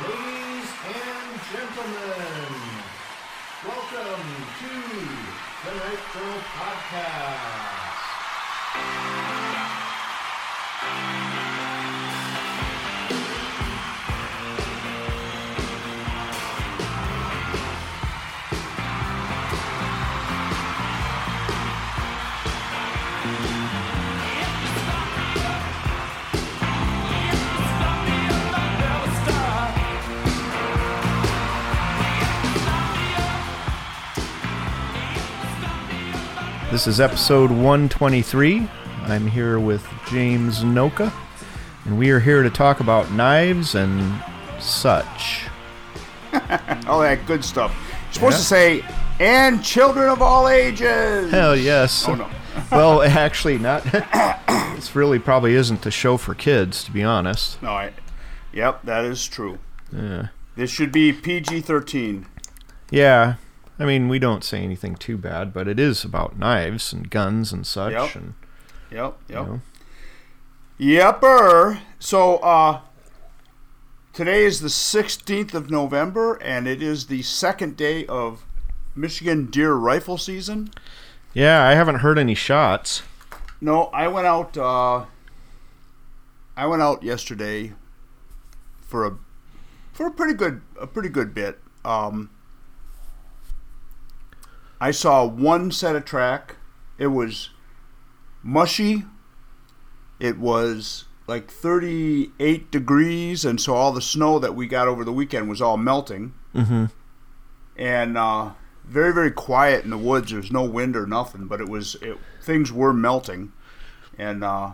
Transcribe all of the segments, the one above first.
Ladies and gentlemen, welcome to the Knife Journal Podcast. This is episode 123. I'm here with James Noka, and we are here to talk about knives and such. all that good stuff. You're supposed Yeah. to say, and children of all ages. Hell yes. Oh, no. well, actually, not. this really probably isn't the show for kids, to be honest. No, I, yep, that is true. Yeah. This should be PG 13. Yeah. I mean, we don't say anything too bad, but it is about knives and guns and such. Yep. And Yep, you yep. know. Yepper. So, uh, today is the 16th of November, and it is the second day of Michigan deer rifle season. Yeah, I haven't heard any shots. No, I went out. Uh, I went out yesterday for a for a pretty good a pretty good bit. Um, I saw one set of track. It was mushy. It was like 38 degrees, and so all the snow that we got over the weekend was all melting. Mm-hmm. And uh, very very quiet in the woods. There's no wind or nothing, but it was it, things were melting. And uh,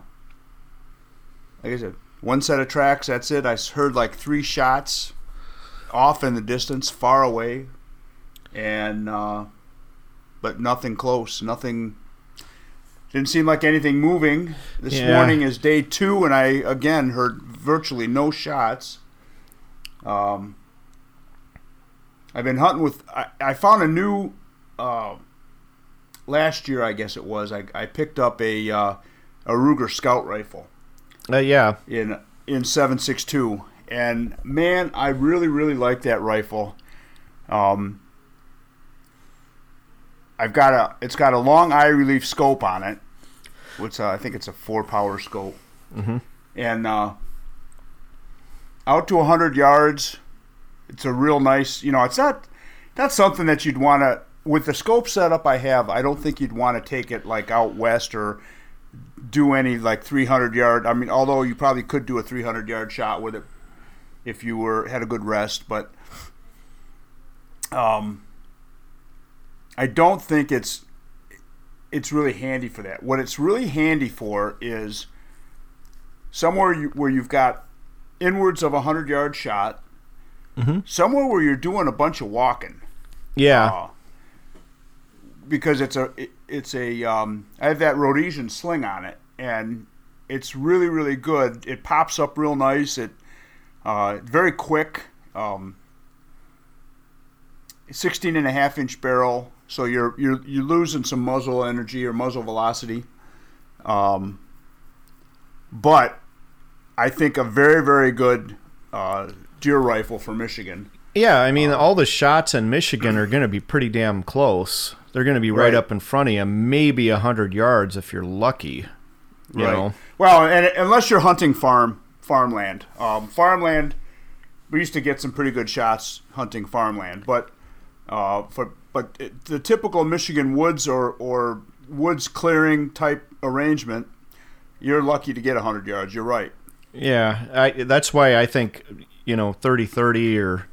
like I said, one set of tracks. That's it. I heard like three shots off in the distance, far away, and uh, but nothing close. Nothing. Didn't seem like anything moving. This Yeah. morning is day two, and I again heard virtually no shots. Um, I've been hunting with. I, I found a new. Uh, last year, I guess it was. I, I picked up a uh, a Ruger Scout rifle Uh, yeah. in in 762 and man i really really like that rifle um i've got a it's got a long eye relief scope on it which uh, i think it's a four power scope Mhm. and uh out to 100 yards it's a real nice you know it's not not something that you'd want to with the scope setup i have i don't think you'd want to take it like out west or do any like 300 yard. I mean, although you probably could do a 300 yard shot with it if you were had a good rest, but um, I don't think it's it's really handy for that. What it's really handy for is somewhere you, where you've got inwards of a 100 yard shot, Mhm. somewhere where you're doing a bunch of walking Yeah. uh, because it's a it- it's a um, I have that Rhodesian sling on it, and it's really really good. It pops up real nice. It uh, very quick. Um, 16 and a half inch barrel, so you're you're you're losing some muzzle energy or muzzle velocity. Um, but I think a very very good uh, deer rifle for Michigan. Yeah, I mean, all the shots in Michigan are going to be pretty damn close. They're going to be right, Right. up in front of you, maybe a hundred yards if you're lucky. You Right. know, Well, and unless you're hunting farm farmland, um, farmland, we used to get some pretty good shots hunting farmland, but uh, for but it, the typical Michigan woods or or woods clearing type arrangement, you're lucky to get hundred yards. You're right. yeah, I, that's why I think you know 30-30 or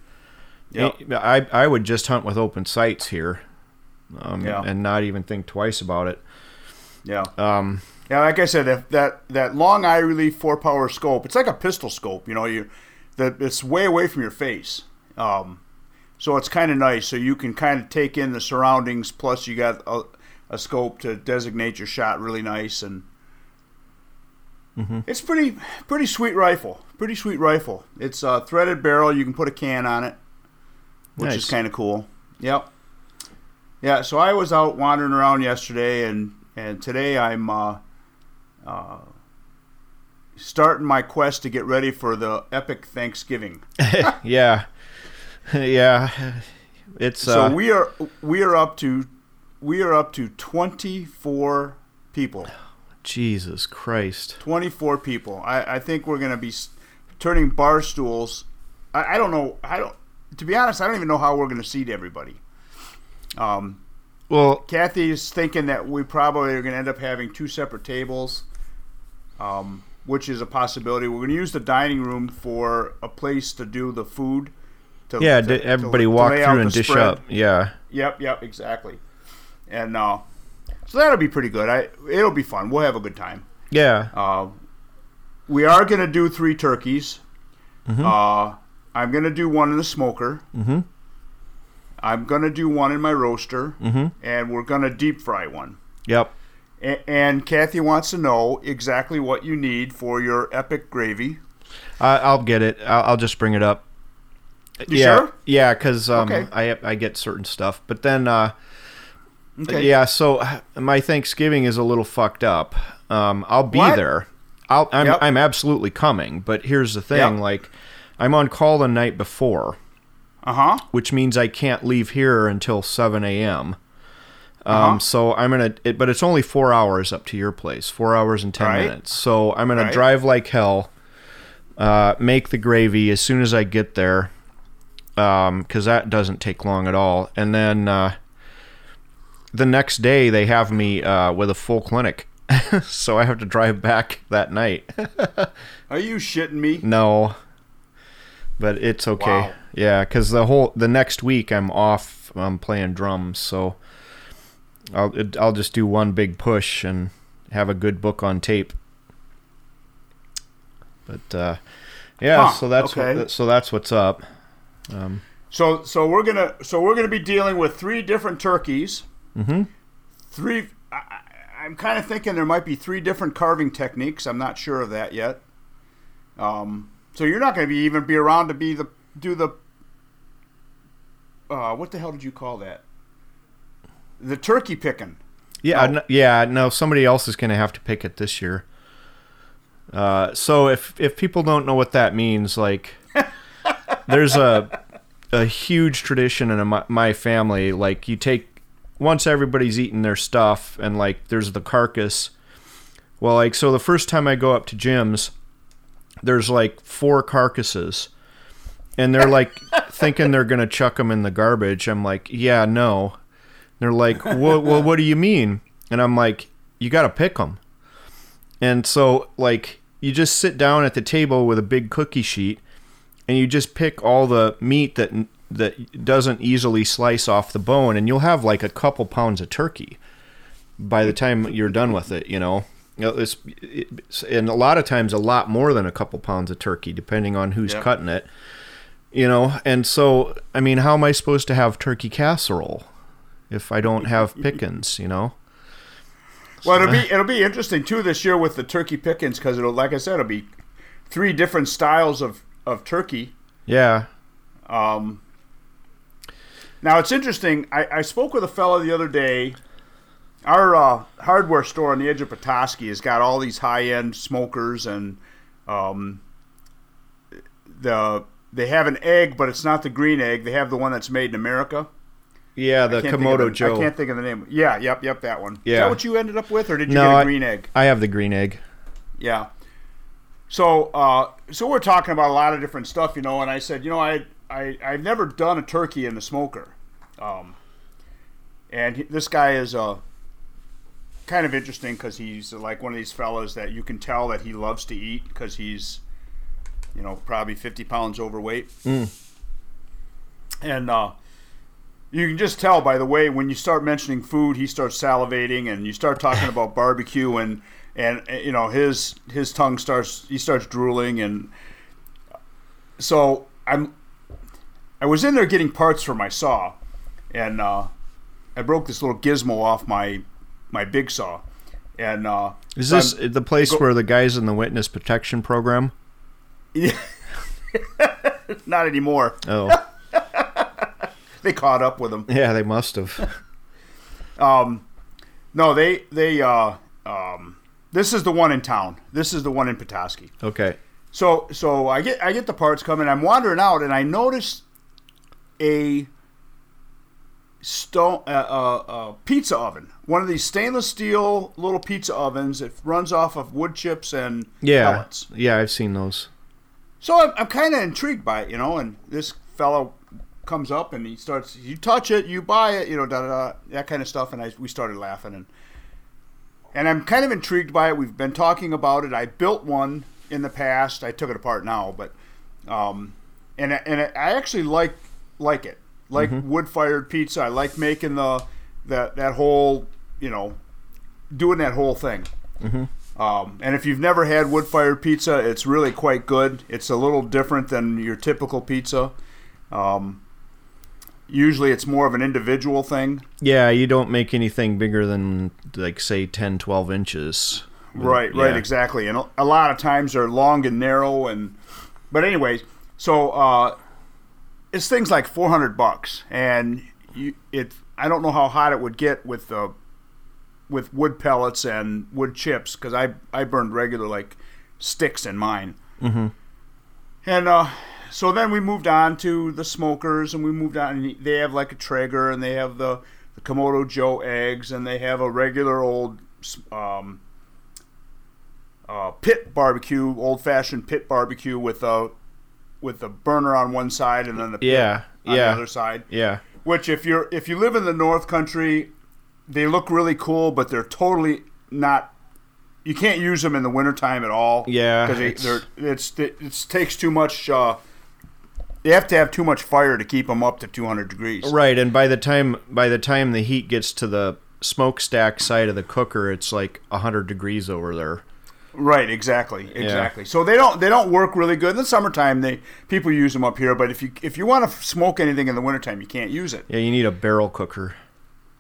Yep. I I would just hunt with open sights here, um, Yeah. and not even think twice about it. Yeah. Um, Yeah, like I said, that that, that long eye relief four power scope, it's like a pistol scope. You know, you that it's way away from your face. Um, so it's kind of nice. So you can kind of take in the surroundings. Plus, you got a, a scope to designate your shot really nice, and it's pretty pretty sweet rifle. Pretty sweet rifle. It's a threaded barrel. You can put a can on it, which is kind of cool. Yep. Yeah. So I was out wandering around yesterday, and and today I'm uh, uh, starting my quest to get ready for the epic Thanksgiving. yeah, yeah. It's So uh, we are we are up to we are up to 24 people. Jesus Christ. 24 people. I, I think we're going to be turning bar stools. I, I don't know. I don't. To be honest, I don't even know how we're going to seat everybody. Um, Well, Kathy is thinking that we probably are going to end up having two separate tables, um, which is a possibility. We're going to use the dining room for a place to do the food. To, yeah. to- to- everybody walk through and dish spread. up. Yeah. Yep, yep, exactly. And uh, so that'll be pretty good. I it'll be fun. We'll have a good time. Yeah. Uh, we are going to do three turkeys. Uh, I'm going to do one in the smoker. Mm-hmm. I'm going to do one in my roaster, Mm-hmm. and we're going to deep fry one. Yep. A- and Kathy wants to know exactly what you need for your epic gravy. I, I'll get it. I'll, I'll just bring it up. You yeah, sure? Yeah, because um, Okay. I I get certain stuff, but then uh, Okay. yeah. So my Thanksgiving is a little fucked up. Um, I'll be What? there. I'll, I'm Yep. I'm absolutely coming. But here's the thing: Yep. like, I'm on call the night before, Uh huh. which means I can't leave here until 7 a.m. Um, Uh-huh. so I'm gonna, it, but it's only four hours up to your place, four hours and ten Right. minutes. So I'm gonna Right. drive like hell, uh, make the gravy as soon as I get there, because that doesn't take long at all. And then uh, the next day they have me uh, with a full clinic, so I have to drive back that night. Are you shitting me? no, but it's okay. Wow. Yeah, because the whole the next week I'm off. I'm playing drums, so I'll it, I'll just do one big push and have a good book on tape. But uh, yeah, Huh, so that's okay. what, so that's what's up. Um, So so we're gonna so we're gonna be dealing with three different turkeys. mhm. Three. I, I'm kind of thinking there might be three different carving techniques. I'm not sure of that yet. Um, so you're not going to be even be around to be the do the. Uh, what the hell did you call that? The turkey picking. Yeah, No. yeah. No, somebody else is going to have to pick it this year. Uh, so if if people don't know what that means, like, there's a a huge tradition in my, my family. Like, you take once everybody's eaten their stuff, and like, there's the carcass. Well, like, so the first time I go up to Jim's, there's like four carcasses, and they're like thinking they're gonna chuck them in the garbage. I'm like, yeah, no. They're like, well, well, what do you mean? And I'm like, you got to pick them. And so, like, you just sit down at the table with a big cookie sheet, and you just pick all the meat that that doesn't easily slice off the bone, and you'll have like a couple pounds of turkey by the time you're done with it. You know, it's, it's and a lot of times a lot more than a couple pounds of turkey, depending on who's Yep. cutting it. You know, and so I mean, how am I supposed to have turkey casserole if I don't have pickings? You know. Well, it'll be it'll be interesting too this year with the turkey pickings because it'll like I said it'll be three different styles of of turkey. Yeah. Um, now it's interesting. I, I spoke with a fellow the other day. Our uh, hardware store on the edge of Petoskey has got all these high end smokers, and um, the they have an egg, but it's not the green egg. They have the one that's made in America. Yeah, the I can't think of Kamado the- Joe. I can't think of the name. Yeah, yep, yep, that one. Is Yeah. that what you ended up with, or did you No, get a green egg? I have the green egg. Yeah. So, uh, so we're talking about a lot of different stuff, you know. And I said, you know, I, I, I've never done a turkey in the smoker, um, and he, this guy is uh, kind of interesting because he's like one of these fellas that you can tell that he loves to eat because he's, you know, probably fifty pounds overweight, Mm. and uh, you can just tell by the way when you start mentioning food, he starts salivating, and you start talking about barbecue, and and uh, you know his his tongue starts he starts drooling, and so I'm I was in there getting parts for my saw, and uh, I broke this little gizmo off my my big saw, and uh, Is this I'm- the place go- where the guys in the witness protection program? yeah not anymore. Oh, They caught up with him. yeah, they must have. Um, no, they they uh, um, this is the one in town. This is the one in Petoskey. Okay. So so I get I get the parts coming. I'm wandering out, and I notice a stone uh, uh, uh, pizza oven. One of these stainless steel little pizza ovens. It runs off of wood chips and Yeah. pellets. Yeah, I've seen those. So I'm, I'm kind of intrigued by it, you know. And this fellow comes up and he starts. You touch it, you buy it, you know, da da da, that kind of stuff. And I we started laughing and and I'm kind of intrigued by it. We've been talking about it. I built one in the past. I took it apart now, but um, and and I actually like like it. Like wood fired pizza. I like making the that that whole you know doing that whole thing. Um, and if you've never had wood fired pizza, it's really quite good. It's a little different than your typical pizza. Um, usually, it's more of an individual thing. Yeah, you don't make anything bigger than like say 10, 12 inches. Right, right, exactly. And a- lot of times they're long and narrow, and but anyways, so uh, it's things like four hundred bucks, and you, it. I don't know how hot it would get with the with wood pellets and wood chips because I I burned regular like sticks in mine. Mm-hmm. And uh, so then we moved on to the smokers, and we moved on. And they have like a Traeger, and they have the the Kamado Joe eggs, and they have a regular old um, uh, pit barbecue, old fashioned pit barbecue with a with the burner on one side and then the pit Yeah, on yeah. the other side. Yeah. Which, if you're if you live in the North Country, they look really cool, but they're totally not. You can't use them in the wintertime at all. Yeah, because it's- they're it's it takes too much. Uh, you have to have too much fire to keep them up to 200 degrees. Right, and by the time by the time the heat gets to the smokestack side of the cooker, it's like 100 degrees over there. Right, exactly, exactly. So they don't they don't work really good in the summertime. They people use them up here, but if you if you want to smoke anything in the wintertime, you can't use it. Yeah, you need a barrel cooker.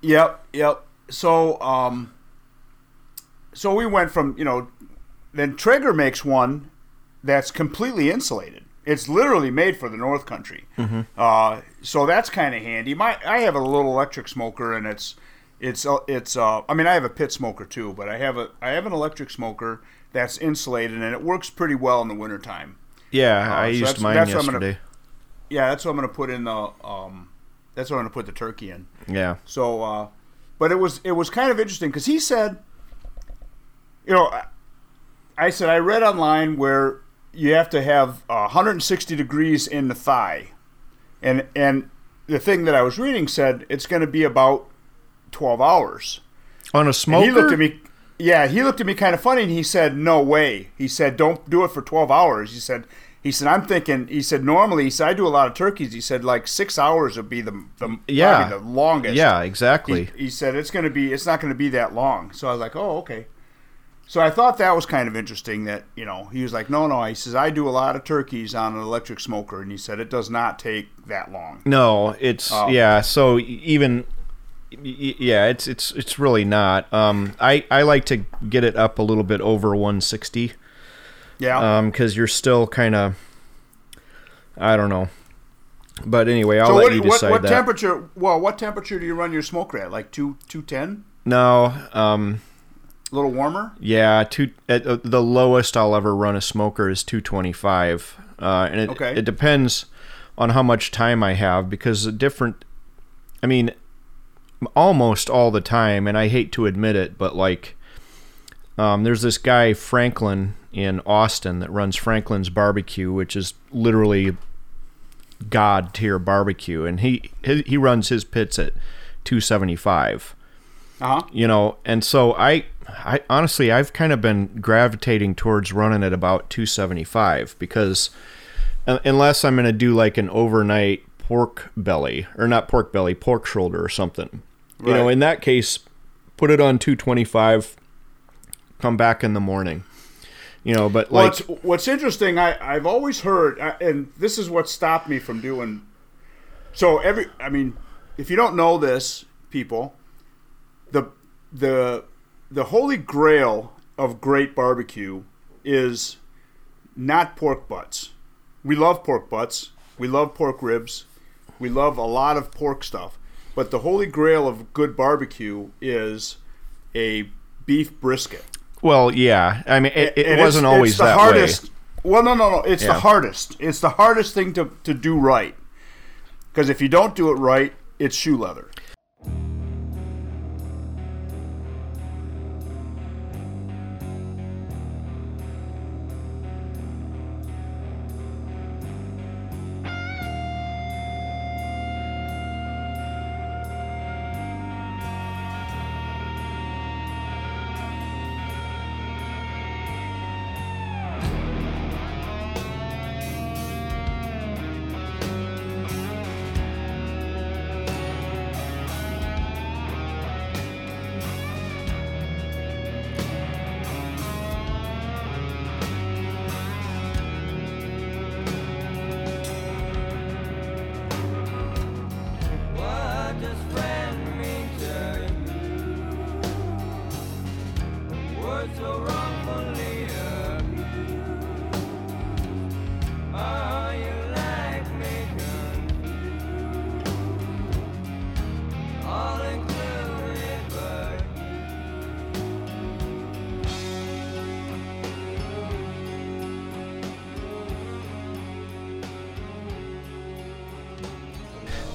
Yep, yep. So um, so we went from you know, then Traeger makes one that's completely insulated. It's literally made for the North Country. Uh, so that's kind of handy. My I have a little electric smoker, and it's it's uh, it's. Uh, I mean, I have a pit smoker too, but I have a I have an electric smoker that's insulated, and it works pretty well in the wintertime. Yeah, Uh, I so used that's- mine that's what I'm gonna- yesterday. Yeah, that's what I'm going to put in the. Um, that's what I'm going to put the turkey in. Yeah. So, uh, but it was it was kind of interesting because he said, you know, I- I said I read online where you have to have uh, 160 degrees in the thigh, and and the thing that I was reading said it's going to be about 12 hours. On a And smoker? he looked at me. Yeah, he looked at me kind of funny, and he said, "No way." He said, "Don't do it for 12 hours." He said. He said, "I'm thinking." He said, "Normally, he said I do a lot of turkeys." He said, "Like six hours would be the the Yeah. the longest." Yeah, exactly. he, he said it's going to be it's not going to be that long so i was like oh okay so i thought that was kind of interesting that you know he was like no no he says i do a lot of turkeys on an electric smoker and he said it does not take that long No, it's Oh. yeah. So even yeah, it's it's it's really not. Um, I I like to get it up a little bit over 160. yeah Um, because you're still kind of I don't know. But anyway, I'll so let what, you what, decide what that. temperature well what temperature do you run your smoker at like 2 210 no, um, a little warmer yeah, two. At, uh, the lowest I'll ever run a smoker is 225, uh, and it Okay. it depends on how much time I have because different. I mean, almost all the time, and I hate to admit it, but like, um, there's this guy Franklin in Austin that runs Franklin's Barbecue, which is literally god tier barbecue, and he he, he runs his pits at 275 uh-huh you know and so i i honestly i've kind of been gravitating towards running at about 275 because unless i'm going to do like an overnight pork belly or not pork belly pork shoulder or something you know in that case put it on 225 come back in the morning you know but like it's, what's interesting, I, I've always heard, uh, and this is what stopped me from doing. So every, I mean, if you don't know this, people, the the the holy grail of great barbecue is not pork butts. We love pork butts. We love pork ribs. We love a lot of pork stuff. But the holy grail of good barbecue is a beef brisket. Well, yeah. I mean, it, it wasn't it's, always it's the that hardest. way. Well, no, no, no. It's Yeah. the hardest. It's the hardest thing to, to do right. Because if you don't do it right, it's shoe leather.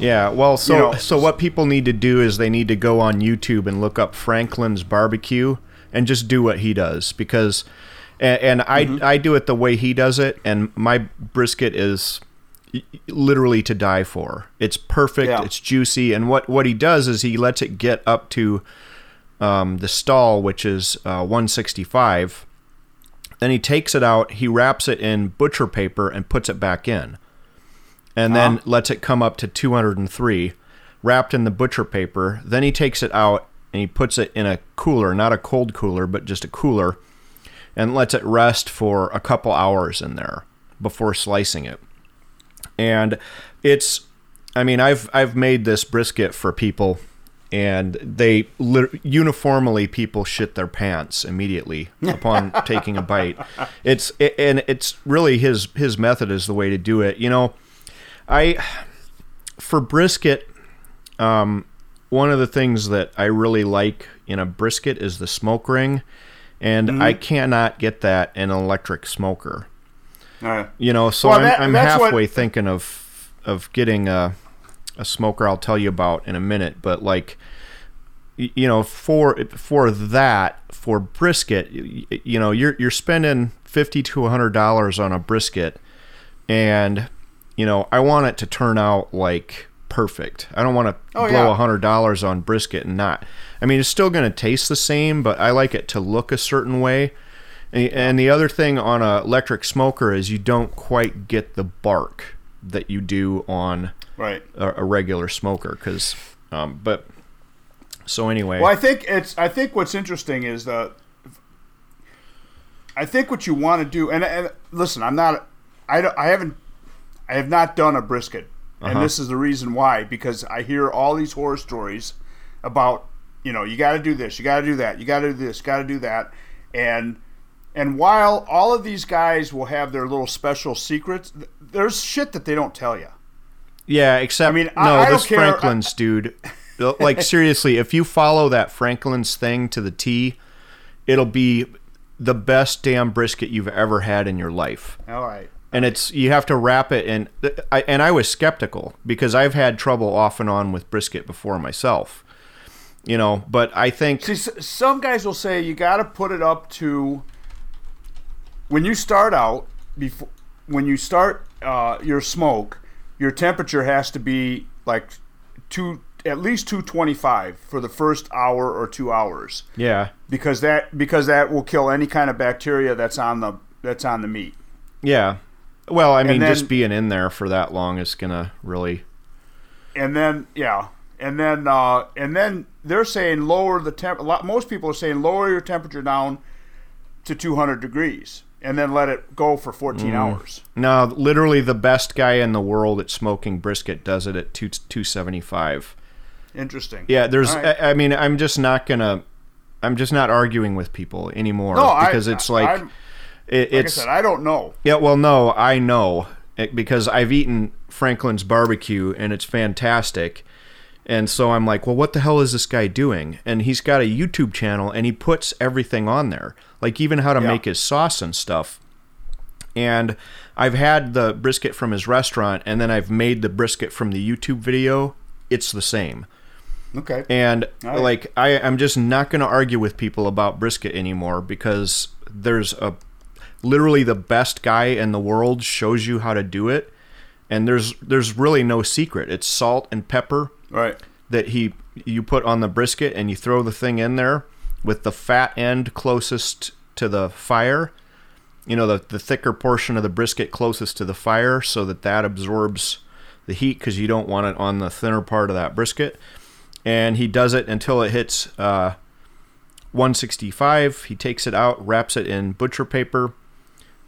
Yeah, well, so You know- so what people need to do is they need to go on YouTube and look up Franklin's barbecue and just do what he does because and, and I Mm-hmm. I do it the way he does it and my brisket is literally to die for. It's perfect, Yeah. it's juicy and what what he does is he lets it get up to um, the stall which is uh, 165. Then he takes it out, he wraps it in butcher paper and puts it back in and then Uh-huh. lets it come up to 203 wrapped in the butcher paper. Then he takes it out and he puts it in a cooler not a cold cooler but just a cooler and lets it rest for a couple hours in there before slicing it. And it's i mean i've i've made this brisket for people and they uniformly people shit their pants immediately upon taking a bite. It's and it's really his his method is the way to do it. You know I for brisket, um, one of the things that I really like in a brisket is the smoke ring, and Mm-hmm. I cannot get that in an electric smoker. You know, so Well, I'm, that- I'm that's what- halfway thinking of of getting a a smoker. I'll tell you about in a minute, but like. You know, for for that for brisket, you know, you're you're spending fifty to hundred dollars on a brisket, and you know, I want it to turn out like perfect. I don't want to Oh, blow yeah. a hundred dollars on brisket and not. I mean, it's still going to taste the same, but I like it to look a certain way. And, the other thing on a electric smoker is you don't quite get the bark that you do on Right. a, a regular smoker. Because, um, but so anyway, Well, I think it's. I think what's interesting is that. I think what you want to do, and, and listen, I'm not. I don't, I haven't. I have not done a brisket, Uh-huh. and this is the reason why. Because I hear all these horror stories about you know you got to do this, you got to do that, you got to do this, got to do that, and and while all of these guys will have their little special secrets, there's shit that they don't tell you. Yeah, except I mean, no, I- I this. Franklin's dude. Like seriously, if you follow that Franklin's thing to the T, it'll be the best damn brisket you've ever had in your life. All right. And it's you have to wrap it in. I, and I was skeptical because I've had trouble off and on with brisket before myself. You know, but I think See, some guys will say you got to put it up to when you start out before when you start uh, your smoke, your temperature has to be like two at least 225 for the first hour or 2 hours yeah, because that because that will kill any kind of bacteria that's on the that's on the meat. yeah. Well, I mean, then- just being in there for that long is gonna really. and then yeah, and then uh, and then they're saying lower the temp. lot- Most people are saying lower your temperature down to 200 degrees, and then let it go for 14 hours. No, literally the best guy in the world at smoking brisket does it at two two seventy five. Interesting. Yeah, there's. Right. I, I mean, I'm just not gonna. I'm just not arguing with people anymore No, I- because it's I- like I'm- it, like it's. I said, I don't know. yeah, well, no, I know it, because I've eaten Franklin's barbecue and it's fantastic. And so I'm like, well, what the hell is this guy doing? And he's got a YouTube channel and he puts everything on there, like even how to Yeah. make his sauce and stuff. And I've had the brisket from his restaurant and then I've made the brisket from the YouTube video. It's the same. Okay. And right. like I, I'm just not going to argue with people about brisket anymore because there's a literally the best guy in the world shows you how to do it, and there's there's really no secret. It's salt and pepper Right. that he you put on the brisket, and you throw the thing in there with the fat end closest to the fire. You know the the thicker portion of the brisket closest to the fire, so that that absorbs the heat because you don't want it on the thinner part of that brisket and he does it until it hits uh, 165. He takes it out, wraps it in butcher paper,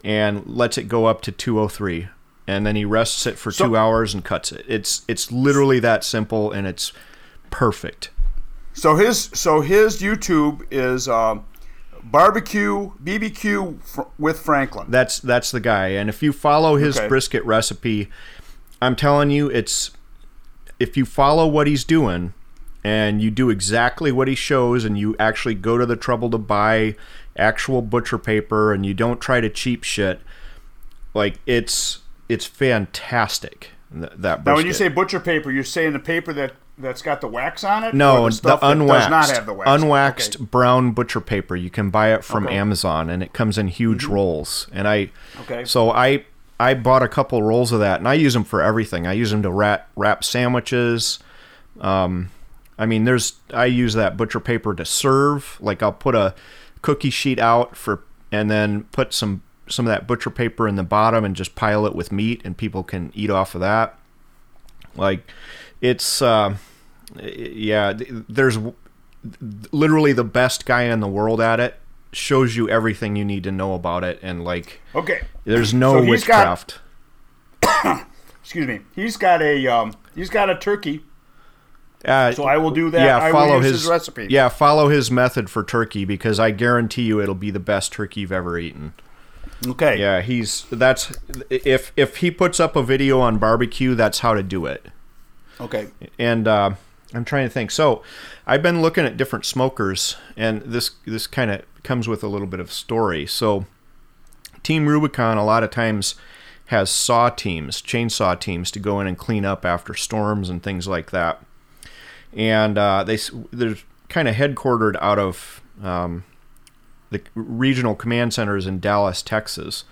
and lets it go up to 203. And then he rests it for So- two hours and cuts it. It's it's literally that simple, and it's perfect. So his so his YouTube is um, barbecue BBQ fr- with Franklin. That's that's the guy. And if you follow his Okay. brisket recipe, I'm telling you, it's if you follow what he's doing and you do exactly what he shows and you actually go to the trouble to buy actual butcher paper and you don't try to cheap shit, like it's it's fantastic. th- That now, when you say butcher paper, you're saying the paper that that's got the wax on it. No, or the, unwaxed, does not have the wax. unwaxed Okay. brown butcher paper. You can buy it from Okay. Mm-hmm. Amazon, and it comes in huge rolls. And I, Okay. so I, I bought a couple rolls of that, and I use them for everything. I use them to wrap wrap sandwiches. Um, I mean, there's I use that butcher paper to serve. Like I'll put a cookie sheet out for, and then put some some of that butcher paper in the bottom, and just pile it with meat, and people can eat off of that. Like, it's. Uh, yeah, there's literally the best guy in the world at it. Shows you everything you need to know about it, and like, Okay. there's no So he's got- witchcraft. Excuse me. He's got a um, he's got a turkey. Uh, So I will do that. Yeah, I follow his, his recipe. Yeah, follow his method for turkey because I guarantee you it'll be the best turkey you've ever eaten. Okay. Yeah, he's that's if if he puts up a video on barbecue, that's how to do it. Okay. and uh, I'm trying to think. So, I've been looking at different smokers, and this this kind of comes with a little bit of story. So, Team Rubicon a lot of times has saw teams, chainsaw teams, to go in and clean up after storms and things like that. And uh, they they're kind of headquartered out of um, the regional command centers in Dallas, Texas.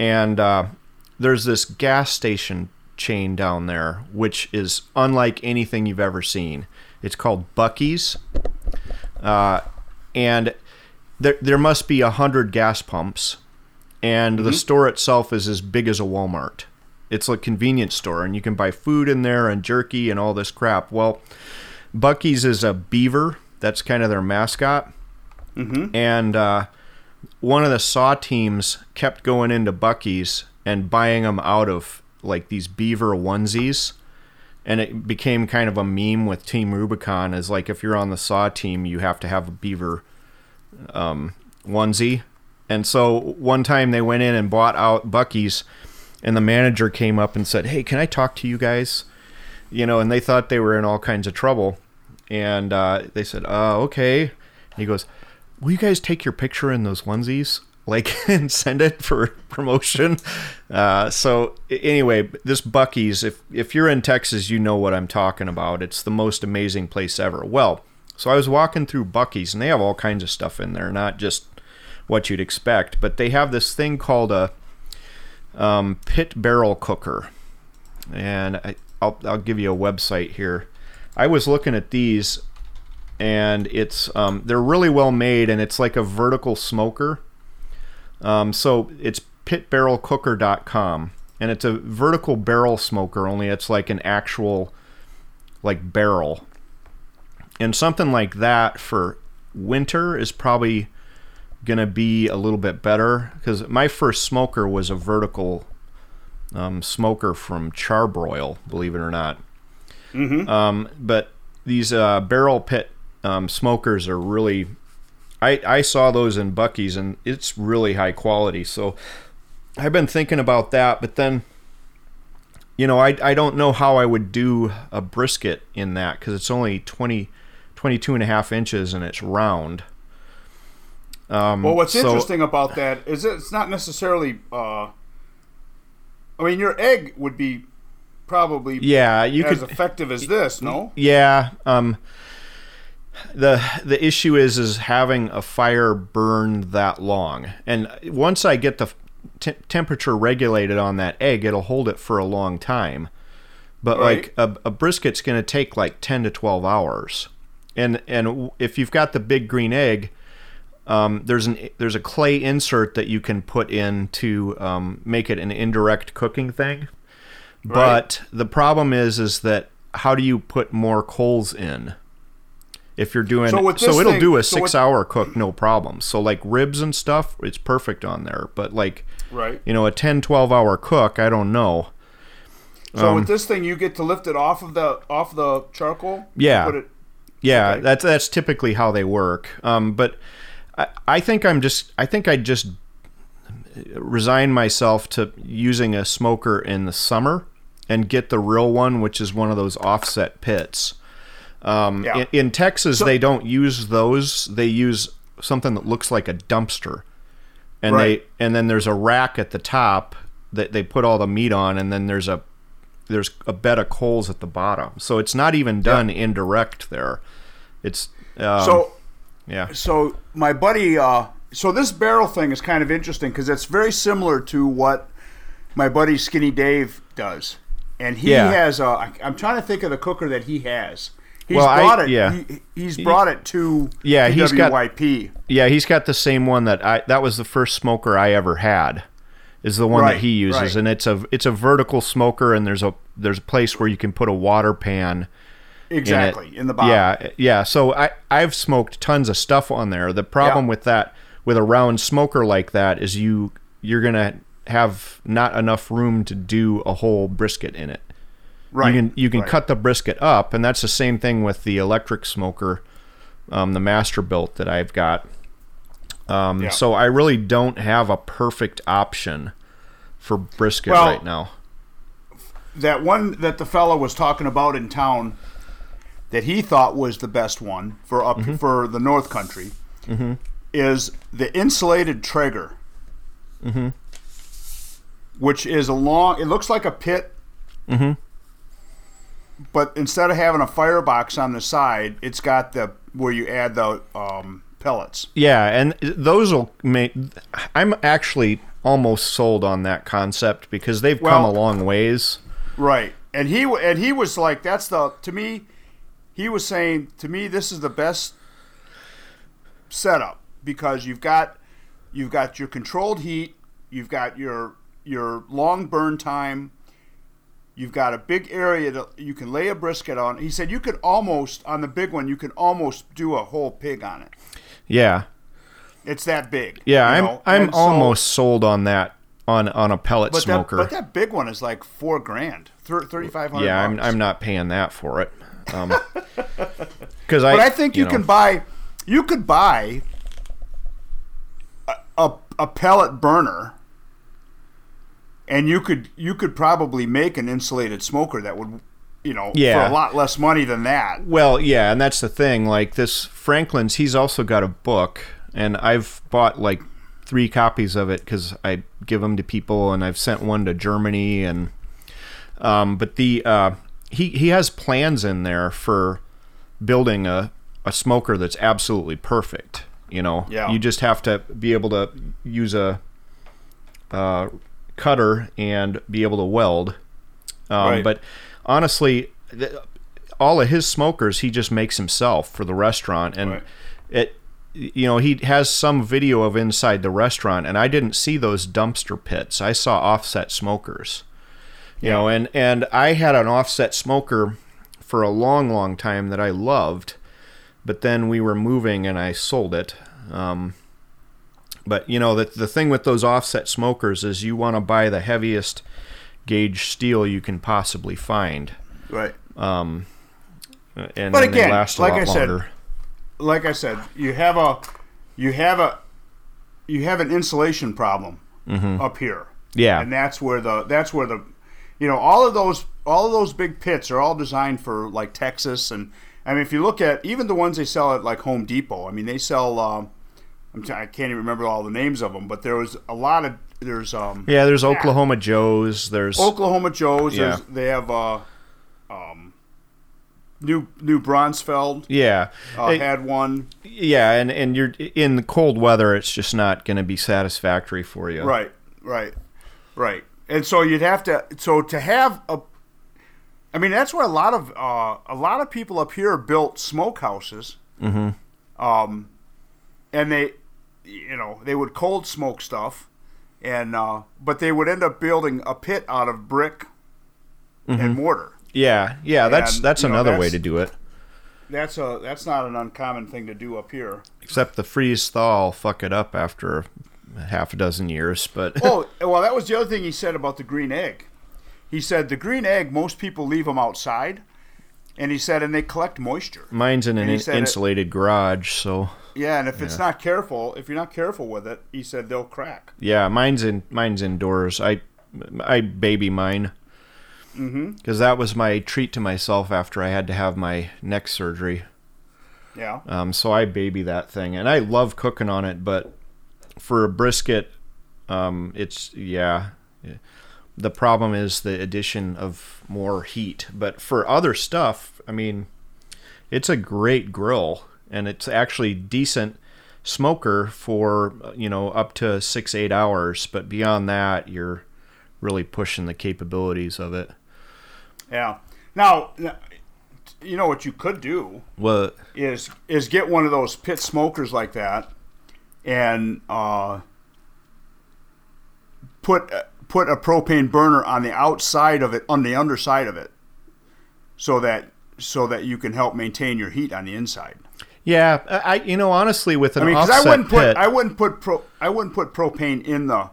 And uh, there's this gas station chain down there, which is unlike anything you've ever seen. It's called Buc-ee's, uh, and there there must be a hundred gas pumps, and the store itself is as big as a Walmart. It's a convenience store, and you can buy food in there and jerky and all this crap. Well, Buc-ee's is a beaver. That's kind of their mascot. And uh, one of the saw teams kept going into Buc-ee's and buying them out of like these beaver onesies. And it became kind of a meme with Team Rubicon is like if you're on the saw team, you have to have a beaver um, onesie. And so one time they went in and bought out Buc-ee's, and the manager came up and said, "Hey, can I talk to you guys?" You know, and they thought they were in all kinds of trouble, and uh, they said, "Uh, okay." And he goes, "Will you guys take your picture in those onesies?" Like and send it for promotion. Uh, so anyway, this Buc-ee's. If if you're in Texas, you know what I'm talking about. It's the most amazing place ever. Well, so I was walking through Buc-ee's, and they have all kinds of stuff in there, not just what you'd expect, but they have this thing called a um, pit barrel cooker, and I, I'll I'll give you a website here. I was looking at these, and it's um, they're really well made, and it's like a vertical smoker. Um, so it's pitbarrelcooker.com, and it's a vertical barrel smoker. Only it's like an actual like barrel, and something like that for winter is probably gonna be a little bit better because my first smoker was a vertical um, smoker from Char-Broil, believe it or not. Um, but these uh, barrel pit um, smokers are really. I, I saw those in Buc-ee's and it's really high quality. So I've been thinking about that, but then you know, I, I don't know how I would do a brisket in that because it's only 20, 22 and a half inches and it's round. Um, Well, what's so- interesting about that is it's not necessarily. Uh, I mean, your egg would be probably Yeah, you as could. effective as this. No. Yeah. Um, the the issue is is having a fire burn that long, and once I get the t- temperature regulated on that egg, it'll hold it for a long time. But like a, a brisket's going to take like ten to twelve hours, and and if you've got the big green egg, um, there's an there's a clay insert that you can put in to um, make it an indirect cooking thing. But the problem is is that how do you put more coals in? If you're doing So so, it'll thing- do a so with- six hour cook no problem. So like ribs and stuff, it's perfect on there. But like Right. you know a 10 12 hour cook, I don't know. So Um, with this thing, you get to lift it off of the off the charcoal. Yeah. Put it. Yeah, Okay. that's that's typically how they work. Um, but I, I think I'm just I think I just resign myself to using a smoker in the summer and get the real one, which is one of those offset pits. Um, Yeah. in, in Texas, So- they don't use those. They use something that looks like a dumpster, and Right. they and then there's a rack at the top that they put all the meat on, and then there's a there's a bed of coals at the bottom. So it's not even done indirect there. It's um, So yeah so my buddy. Uh, so this barrel thing is kind of interesting because it's very similar to what my buddy Skinny Dave does, and he Yeah. has a. I- I'm trying to think of the cooker that he has. He's Well, I- brought it. yeah. He, he's brought it to. Yeah, he's got- PWYP. yeah he's got the same one that I that was the first smoker I ever had. Is the one Right, that he uses, right. and it's a it's a vertical smoker, and there's a there's a place where you can put a water pan. Exactly in, the bottom. Yeah, yeah. So I I've smoked tons of stuff on there. The problem Yeah. with that with a round smoker like that is you you're gonna have not enough room to do a whole brisket in it. right. You can you can right. cut the brisket up, and that's the same thing with the electric smoker, um, the Masterbuilt that I've got. Um, Yeah. So I really don't have a perfect option for brisket Well, right now. that one that the fellow was talking about in town that he thought was the best one for up Mm-hmm. for the North Country is the insulated Traeger, Mm-hmm. which is a long. It looks like a pit, Mm-hmm. but instead of having a firebox on the side, it's got the where you add the um, pellets. Yeah, and those will make. I'm actually almost sold on that concept because they've come a long ways. Right. And he and he was like, "That's the to me." He was saying to me, "This is the best setup because you've got you've got your controlled heat, you've got your your long burn time, you've got a big area that you can lay a brisket on." He said you could almost on the big one, you can almost do a whole pig on it. Yeah, It's that big. yeah. I'm know? I'm And so- almost sold on that on on a pellet But that, smoker. but that big one is like four grand, thirty five hundred. yeah, I'm I'm not paying that for it. Um, because I But I think you, know, can buy, you could buy a, a, a pellet burner, and you could you could probably make an insulated smoker that would, you know, Yeah. for a lot less money than that. Well, yeah, and that's the thing. Like this Franklin's, he's also got a book, and I've bought like three copies of it because I give them to people, and I've sent one to Germany, and um, but the uh, he he has plans in there for building a a smoker that's absolutely perfect. You know, Yeah. you just have to be able to use a uh, cutter and be able to weld. Um, Right. But honestly, th- all of his smokers he just makes himself for the restaurant, and Right. it you know he has some video of inside the restaurant, and I didn't see those dumpster pits. I saw offset smokers. You know, and and I had an offset smoker for a long, long time that I loved, but then we were moving and I sold it. Um, but you know, the the thing with those offset smokers is you want to buy the heaviest gauge steel you can possibly find, Right. and But then they again, last a like lot I said, longer. Like I said, you have a, you have a, you have an insulation problem up here. Mm-hmm. Yeah, and that's where the that's where the you know, all of those all of those big pits are all designed for like Texas and I mean, if you look at even the ones they sell at like Home Depot, I mean, they sell. Um, I'm t- I can't even remember all the names of them, but there was a lot of there's um, Yeah, there's Oklahoma Joe's. There's Oklahoma Joe's. Yeah. There's, they have uh, um, New New Braunfels yeah, uh, Hey, had one. yeah, and and you're in the cold weather. It's just not going to be satisfactory for you. Right, right, right. And so you'd have to so to have a. I mean, that's where a lot of uh, a lot of people up here built smokehouses. Mm-hmm. Um, and they, you know, they would cold smoke stuff, and uh, but they would end up building a pit out of brick and mortar. Yeah, yeah. That's And, that's you know, another way to do it. That's a that's not an uncommon thing to do up here. Except the freeze thaw fuck it up after half a dozen years. But oh, well, that was the other thing he said about the green egg. He said the green egg, most people leave them outside, and he said, and they collect moisture. mine's in an in- said it- insulated garage, so Yeah, and if it's not careful, if you're not careful with it, he said they'll crack. yeah, mine's in mine's indoors. I I baby mine Mm-hmm. because that was my treat to myself after I had to have my neck surgery. Yeah. Um, so I baby that thing, and I love cooking on it. But for a brisket, um, it's yeah. The problem is the addition of more heat. But for other stuff, I mean, it's a great grill, and it's actually decent smoker for you know up to six eight hours. But beyond that, you're really pushing the capabilities of it. Yeah. Now, you know what you could do Well, is is get one of those pit smokers like that, and uh, put put a propane burner on the outside of it, on the underside of it, so that so that you can help maintain your heat on the inside. yeah, I you know honestly with an I mean, because offset I wouldn't put pit, I wouldn't put pro I wouldn't put propane in the.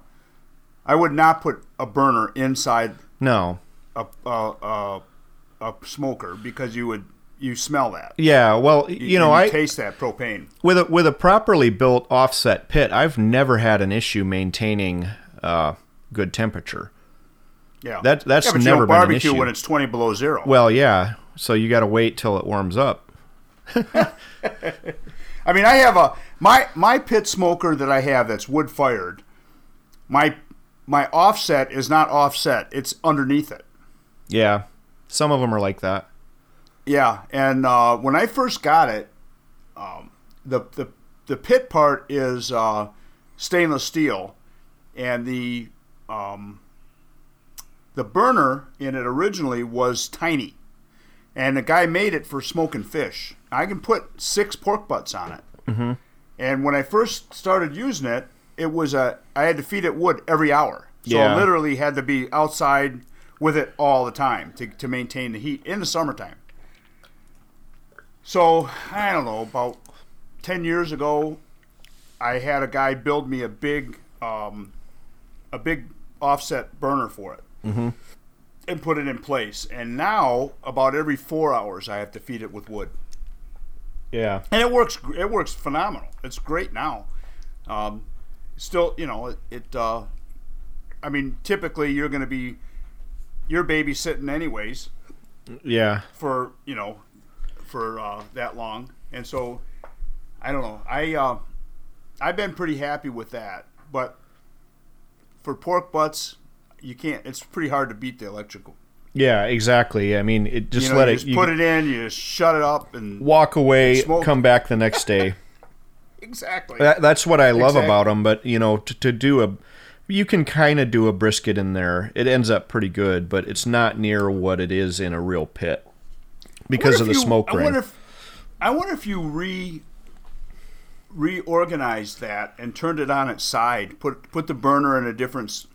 I would not put a burner inside no. a a, a, a smoker because you would you smell that. Yeah, well, you know, and I taste that propane. with a with a properly built offset pit, I've never had an issue maintaining uh, good temperature. Yeah, That- that's yeah, you never been an issue. when it's twenty below zero. Well, yeah, so you got to wait till it warms up. I mean, I have a my my pit smoker that I have that's wood fired. My my offset is not offset; it's underneath it. Yeah, some of them are like that. Yeah, and uh, when I first got it, um, the the the pit part is uh, stainless steel, and the um, the burner in it originally was tiny, and the guy made it for smoking fish. I can put six pork butts on it, mm-hmm. and when I first started using it, it was a I had to feed it wood every hour, so Yeah. I literally had to be outside with it all the time to, to maintain the heat in the summertime. So I don't know about ten years ago, I had a guy build me a big, um, a big offset burner for it, mm-hmm. and put it in place. And now, about every four hours, I have to feed it with wood, Yeah, and it works. It works phenomenal. It's great now. Um, still, you know, it. it uh, I mean, typically you're going to be you're babysitting anyways yeah, for you know for uh, that long, and so I don't know. I uh, I've been pretty happy with that, but for pork butts, you can't. It's pretty hard to beat the electrical. yeah, exactly. I mean, it just you know, let you it. just put it in, you just shut it up, and walk away, Smoke. come back the next day. exactly. That, that's what I love Exactly. about them. But you know, to, to do a, you can kind of do a brisket in there. It ends up pretty good, but it's not near what it is in a real pit because of the you- smoke I ring. wonder if I wonder if you re reorganized that and turned it on its side. Put put the burner in a different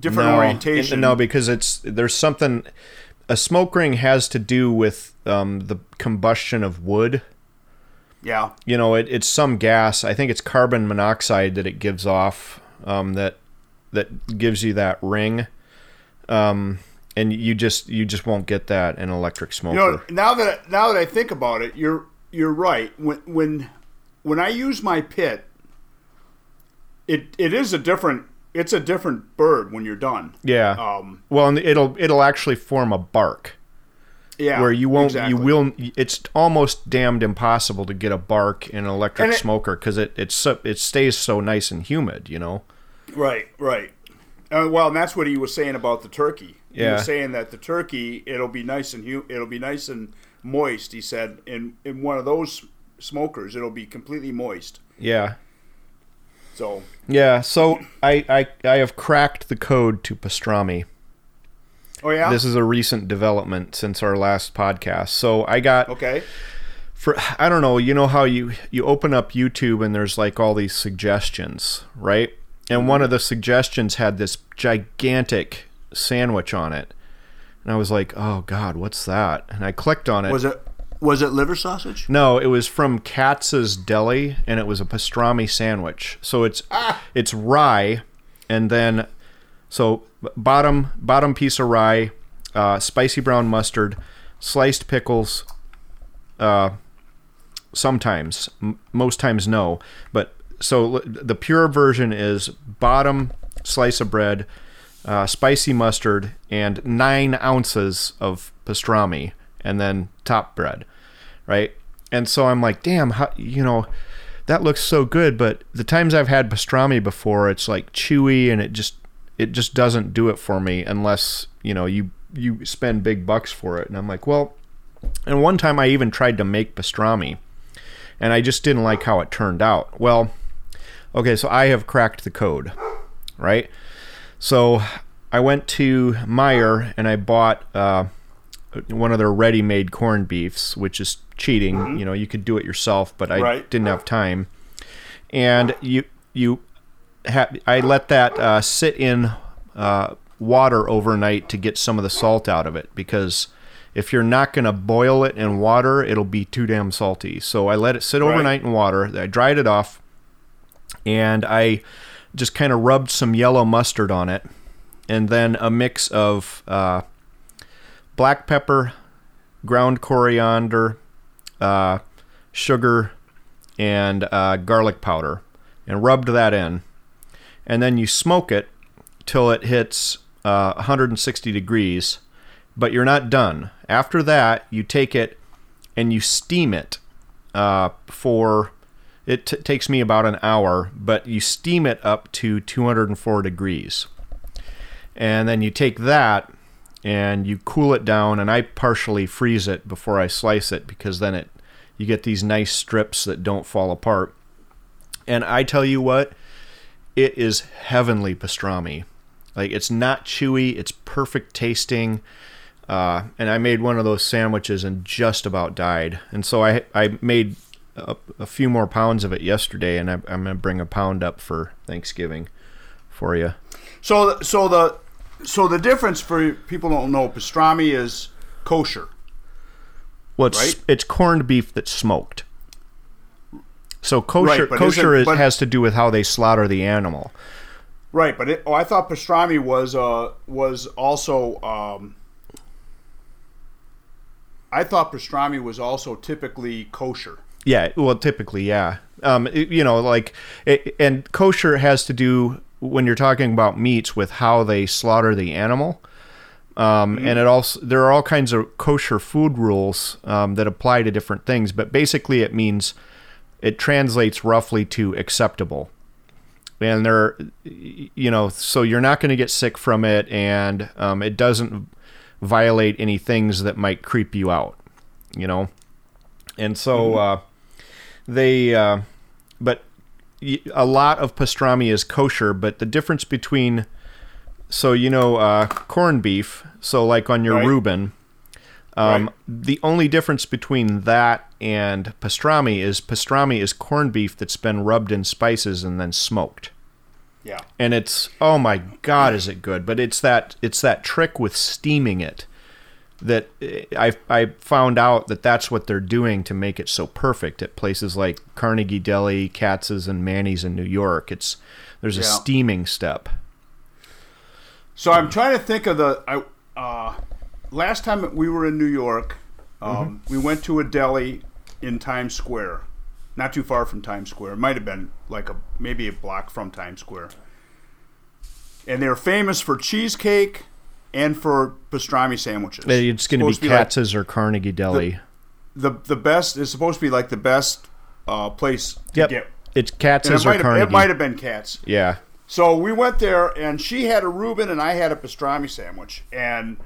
different no, orientation. No, because it's there's something. A smoke ring has to do with um, the combustion of wood. yeah. You know, it, it's some gas. I think it's carbon monoxide that it gives off um, that that gives you that ring. Um, and you just you just won't get that in an electric smoker. You know, now that now that I think about it, you're you're right. When when when I use my pit, it it is a different it's a different bird when you're done. Yeah. Um, well, and it'll it'll actually form a bark yeah, where you won't exactly. you will it's almost damned impossible to get a bark in an electric it- smoker because it it's so, it stays so nice and humid. You know. Right, right. Uh, well, and that's what he was saying about the turkey. He Yeah. was saying that the turkey it'll be nice and hu- it'll be nice and moist. He said in in one of those smokers it'll be completely moist. Yeah. So Yeah. So I I I have cracked the code to pastrami. oh yeah, This is a recent development since our last podcast. So I got okay. for I don't know, you know how you you open up YouTube and there's like all these suggestions, right? And one mm-hmm. of the suggestions had this gigantic sandwich on it. And I was like, "Oh god, what's that?" And I clicked on it. Was it was it liver sausage? No, it was from Katz's Deli, and it was a pastrami sandwich. So it's it's rye, and then so bottom bottom piece of rye, uh, spicy brown mustard, sliced pickles. Uh, sometimes, m- most times no, but so the pure version is bottom slice of bread, uh, spicy mustard, and nine ounces of pastrami, and then top bread, right? And so I'm like, damn, how, you know, that looks so good. But the times I've had pastrami before, it's like chewy, and it just it just doesn't do it for me unless you know you you spend big bucks for it. And I'm like, well, and one time I even tried to make pastrami, and I just didn't like how it turned out. Well, okay, so I have cracked the code, right? So I went to Meijer and I bought uh, one of their ready-made corned beefs, which is cheating. You know, you could do it yourself, but I Right. didn't have time. And you you ha- I let that uh, sit in uh, water overnight to get some of the salt out of it because if you're not going to boil it in water, it'll be too damn salty. So I let it sit Right. overnight in water. I dried it off, and I just kind of rubbed some yellow mustard on it, and then a mix of uh, black pepper, ground coriander, uh, sugar, and uh, garlic powder, and rubbed that in. And then you smoke it till it hits uh, 160 degrees, but you're not done. After that, you take it and you steam it uh, for. It t- takes me about an hour, but you steam it up to 204 degrees. And then you take that and you cool it down, and I partially freeze it before I slice it because then it you get these nice strips that don't fall apart. And I tell you what, it is heavenly pastrami. Like it's not chewy, it's perfect tasting. Uh, and I made one of those sandwiches and just about died. And so I I made a, a few more pounds of it yesterday, and I, I'm gonna bring a pound up for Thanksgiving for you. So so the so the difference for people who don't know pastrami is kosher. Well, it's, Right? it's corned beef that's smoked. So kosher Right, kosher is, but- has to do with how they slaughter the animal. Right, but it, oh, I thought pastrami was uh was also um, I thought pastrami was also typically kosher. Yeah, well, typically, yeah. Um, it- you know, like, it, and kosher has to do when you're talking about meats with how they slaughter the animal. Um, And it also there are all kinds of kosher food rules um, that apply to different things, but basically it means it translates roughly to acceptable. And there, you know, so you're not going to get sick from it, and um, it doesn't violate any things that might creep you out. You know, and so uh, they uh, but a lot of pastrami is kosher but the difference between so you know uh, corned beef so like on your Right. Reuben um, Right. the only difference between that and pastrami is pastrami is corned beef that's been rubbed in spices and then smoked Yeah. and it's oh my god is it good but it's that it's that trick with steaming it that I I found out that that's what they're doing to make it so perfect at places like Carnegie Deli, Katz's, and Manny's in New York. It's there's a Yeah. steaming step. So I'm trying to think of the I uh, last time we were in New York, um, we went to a deli in Times Square, not too far from Times Square. It might have been like a maybe a block from Times Square. and they're famous for cheesecake and for pastrami sandwiches. It's going to be Supposed like Katz's or Carnegie Deli. the the best. is supposed to be like the best uh, place to yep. get. It's And it Katz's or might, have, Carnegie. it might have been Katz. yeah. So we went there, and she had a Reuben, and I had a pastrami sandwich. And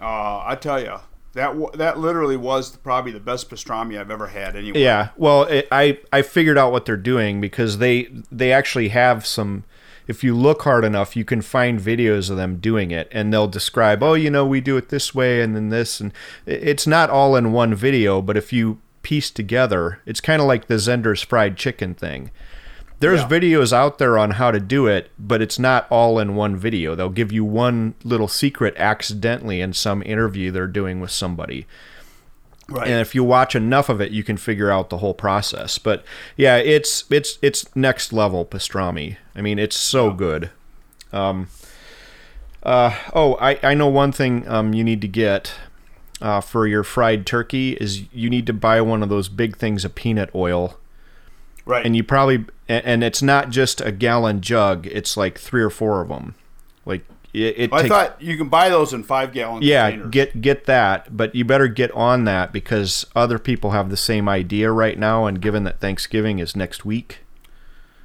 uh, I tell you, that wa- that literally was probably the best pastrami I've ever had. Anyway, Yeah, well, it, I I figured out what they're doing because they they actually have some. If you look hard enough, you can find videos of them doing it, and they'll describe, oh, you know, we do it this way, and then this, and it's not all in one video. But if you piece together, it's kind of like the Zehnder's fried chicken thing. There's Yeah. videos out there on how to do it, but it's not all in one video. They'll give you one little secret accidentally in some interview they're doing with somebody right. and if you watch enough of it you can figure out the whole process. But yeah it's it's it's next level pastrami. I mean it's so good. Um uh oh i i know one thing um you need to get uh, for your fried turkey is you need to buy one of those big things of peanut oil. Right. and you probably and and it's not just a gallon jug. It's like three or four of them like it, it I takes thought you can buy those in five gallon. yeah, containers. get get that, but you better get on that because other people have the same idea right now. And given that Thanksgiving is next week,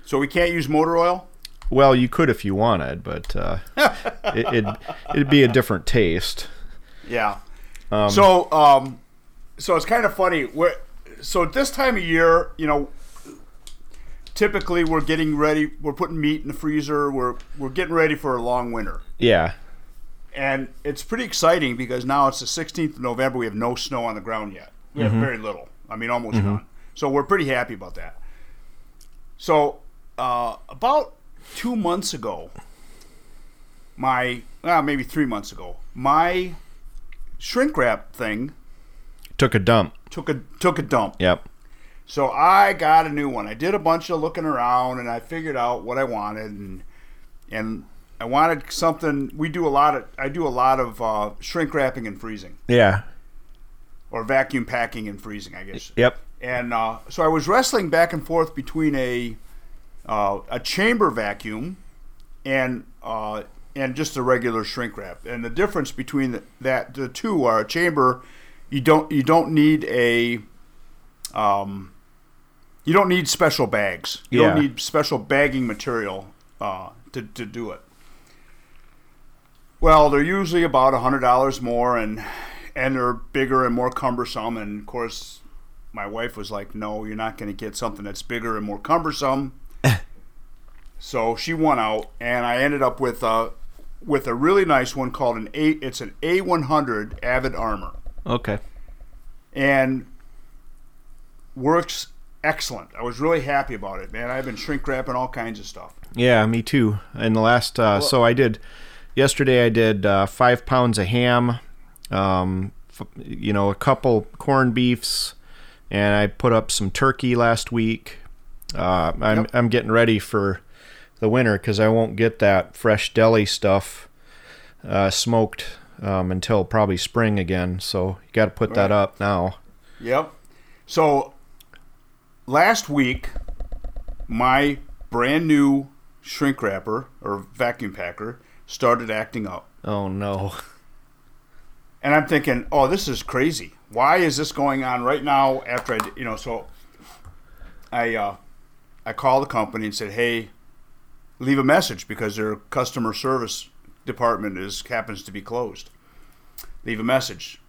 So we can't use motor oil. well, you could if you wanted, but uh, it, it'd it'd be a different taste. Yeah. so, um, so it's kind of funny. We're, so at this time of year, you know, typically we're getting ready. We're putting meat in the freezer. We're we're getting ready for a long winter, Yeah, and it's pretty exciting because now it's the 16th of November. We have no snow on the ground yet. We have very little. I mean, almost none. So we're pretty happy about that. So uh, about two months ago, my well, maybe three months ago, my shrink wrap thing took a dump. took a took a dump. Yep. So I got a new one. I did a bunch of looking around and I figured out what I wanted and and I wanted something we do a lot of I do a lot of uh, shrink wrapping and freezing Yeah. or vacuum packing and freezing, I guess. Yep. And uh, so I was wrestling back and forth between a uh, a chamber vacuum and uh, and just a regular shrink wrap. And the difference between the, that the two are a chamber. You don't you don't need a um, you don't need special bags. You Yeah. don't need special bagging material uh, to to do it. Well, they're usually about a hundred dollars more, and and they're bigger and more cumbersome. And of course, my wife was like, "No, you're not going to get something that's bigger and more cumbersome." so she won out, and I ended up with a with a really nice one called an A. It's an A100 Avid Armor, Okay. and works excellent. I was really happy about it, man. I've been shrink wrapping all kinds of stuff. Yeah, me too. And the last, uh, so I did yesterday. I did uh, five pounds of ham, um, f- you know, a couple corned beefs, and I put up some turkey last week. Uh, I'm Yep. I'm getting ready for the winter because I won't get that fresh deli stuff uh, smoked um, until probably spring again. So you got to put that up now. Yep. So last week, my brand new shrink wrapper or vacuum packer started acting up. Oh no. And I'm thinking, oh, this is crazy. Why is this going on right now after I, you know, so I, uh, I called the company and said, hey, leave a message because their customer service department is happens to be closed. Leave a message.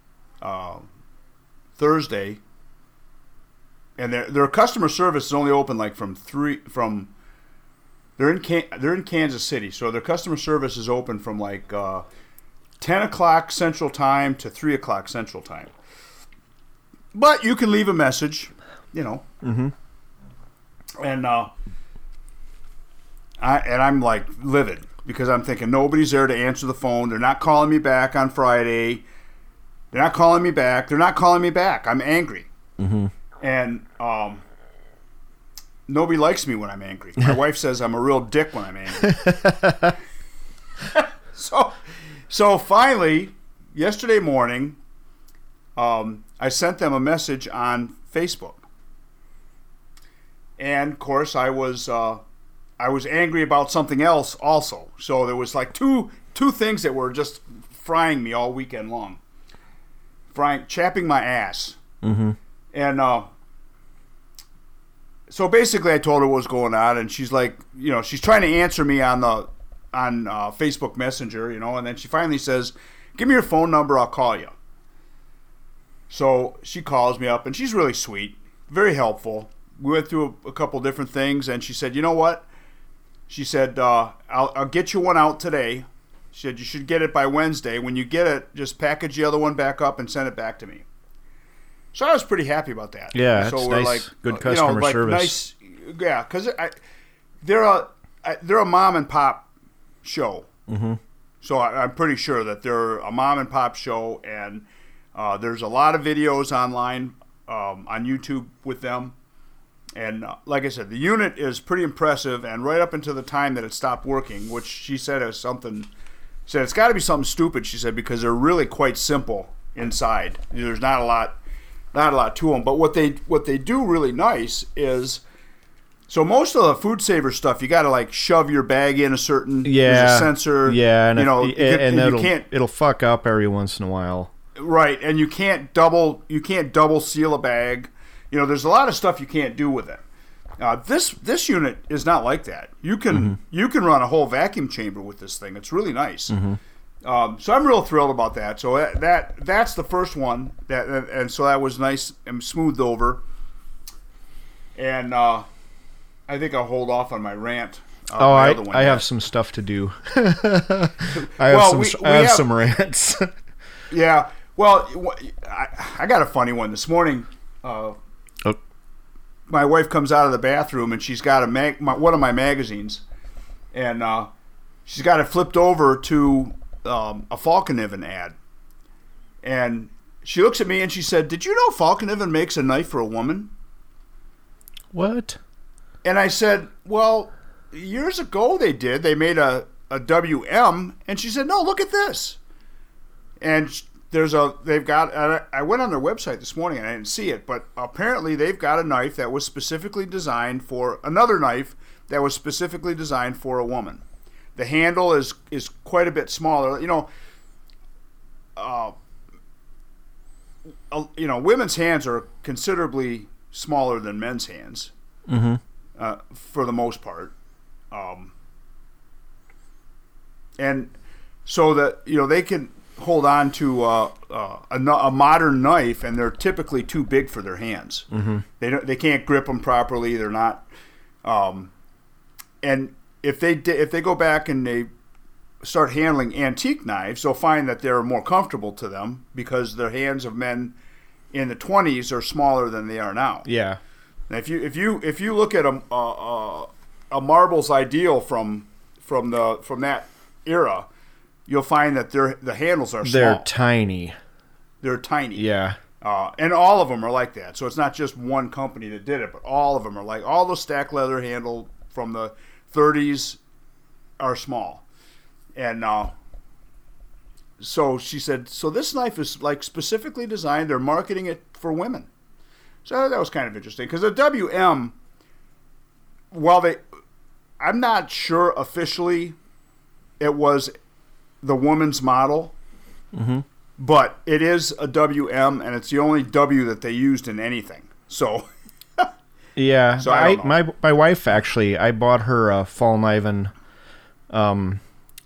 Uh, Thursday, and their their customer service is only open like from three from. They're in Can- they're in Kansas City, so their customer service is open from like uh, ten o'clock Central Time to three o'clock Central Time. But you can leave a message, you know. Mm-hmm. And uh, I and I'm like livid because I'm thinking nobody's there to answer the phone. They're not calling me back on Friday. They're not calling me back. They're not calling me back. I'm angry. Mm-hmm. And um, nobody likes me when I'm angry. My wife says I'm a real dick when I'm angry. so, so finally, yesterday morning, um, I sent them a message on Facebook. And of course, I was uh, I was angry about something else also. So there was like two two things that were just frying me all weekend long. Frying, chapping my ass. Mm-hmm. And uh, so basically, I told her what was going on, and she's like, you know, she's trying to answer me on the on uh, Facebook Messenger, you know, and then she finally says, "Give me your phone number, I'll call you." So she calls me up, and she's really sweet, very helpful. We went through a, a couple different things, and she said, "You know what?" She said, uh, I'll, "I'll get you one out today." She said, "You should get it by Wednesday. When you get it, just package the other one back up and send it back to me." So I was pretty happy about that. Yeah, so we're nice. like Good customer you know, like service. Nice, yeah, because they're a I- they're a mom and pop show. Mm-hmm. So I, I'm pretty sure that they're a mom and pop show, and uh, there's a lot of videos online um, on YouTube with them. And uh, like I said, the unit is pretty impressive, and right up until the time that it stopped working, which she said is something. Said it's got to be something stupid. She said because they're really quite simple inside. There's not a lot, not a lot to them. But what they what they do really nice is. So most of the food saver stuff, you got to like shove your bag in a certain Yeah, a sensor. Yeah, and you know, and, you can, and, and you can't it'll fuck up every once in a while. Right, and you can't double you can't double seal a bag. You know, there's a lot of stuff you can't do with it. Uh, this this unit is not like that. You can Mm-hmm. you can run a whole vacuum chamber with this thing. It's really nice. Um, so I'm real thrilled about that. So that, that that's the first one that and, so that was nice and smoothed over. And uh, I think I'll hold off on my rant. on Oh, I, I have some stuff to do. I have Well, some we- I have have- some rants. Yeah. Well, I, I got a funny one this morning. Uh, Oh. My wife comes out of the bathroom and she's got a mag, my, one of my magazines, and uh, she's got it flipped over to um, a Fallkniven ad, and she looks at me and she said, "Did you know Fallkniven makes a knife for a woman?" what? And I said, "Well, years ago they did. They made a a WM." And she said, "No, look at this." And there's a they've got. I went on their website this morning and I didn't see it, but apparently they've got a knife that was specifically designed for another knife that was specifically designed for a woman. The handle is is quite a bit smaller. You know. Uh, you know, women's hands are considerably smaller than men's hands Mm-hmm. uh, for the most part. Um, and so that you know they can hold on to uh, uh, a, a modern knife, and they're typically too big for their hands. Mm-hmm. They don't, they can't grip them properly. They're not. Um, and if they if they go back and they start handling antique knives, they'll find that they're more comfortable to them because the hands of men in the 20s are smaller than they are now. Yeah. Now, if you if you if you look at a a, a, Marble's Ideal from from the from that era, you'll find that their the handles are They're tiny. They're tiny. Yeah. Uh, and all of them are like that. So it's not just one company that did it, but all of them are like all the stack leather handle from the 30s are small. And uh, so she said, so this knife is like specifically designed. They're marketing it for women. So that was kind of interesting because the WM, while they, I'm not sure officially, it was the woman's model but it is a WM, and it's the only W that they used in anything. So, Yeah. So I I, my my wife actually, I bought her a Fallkniven um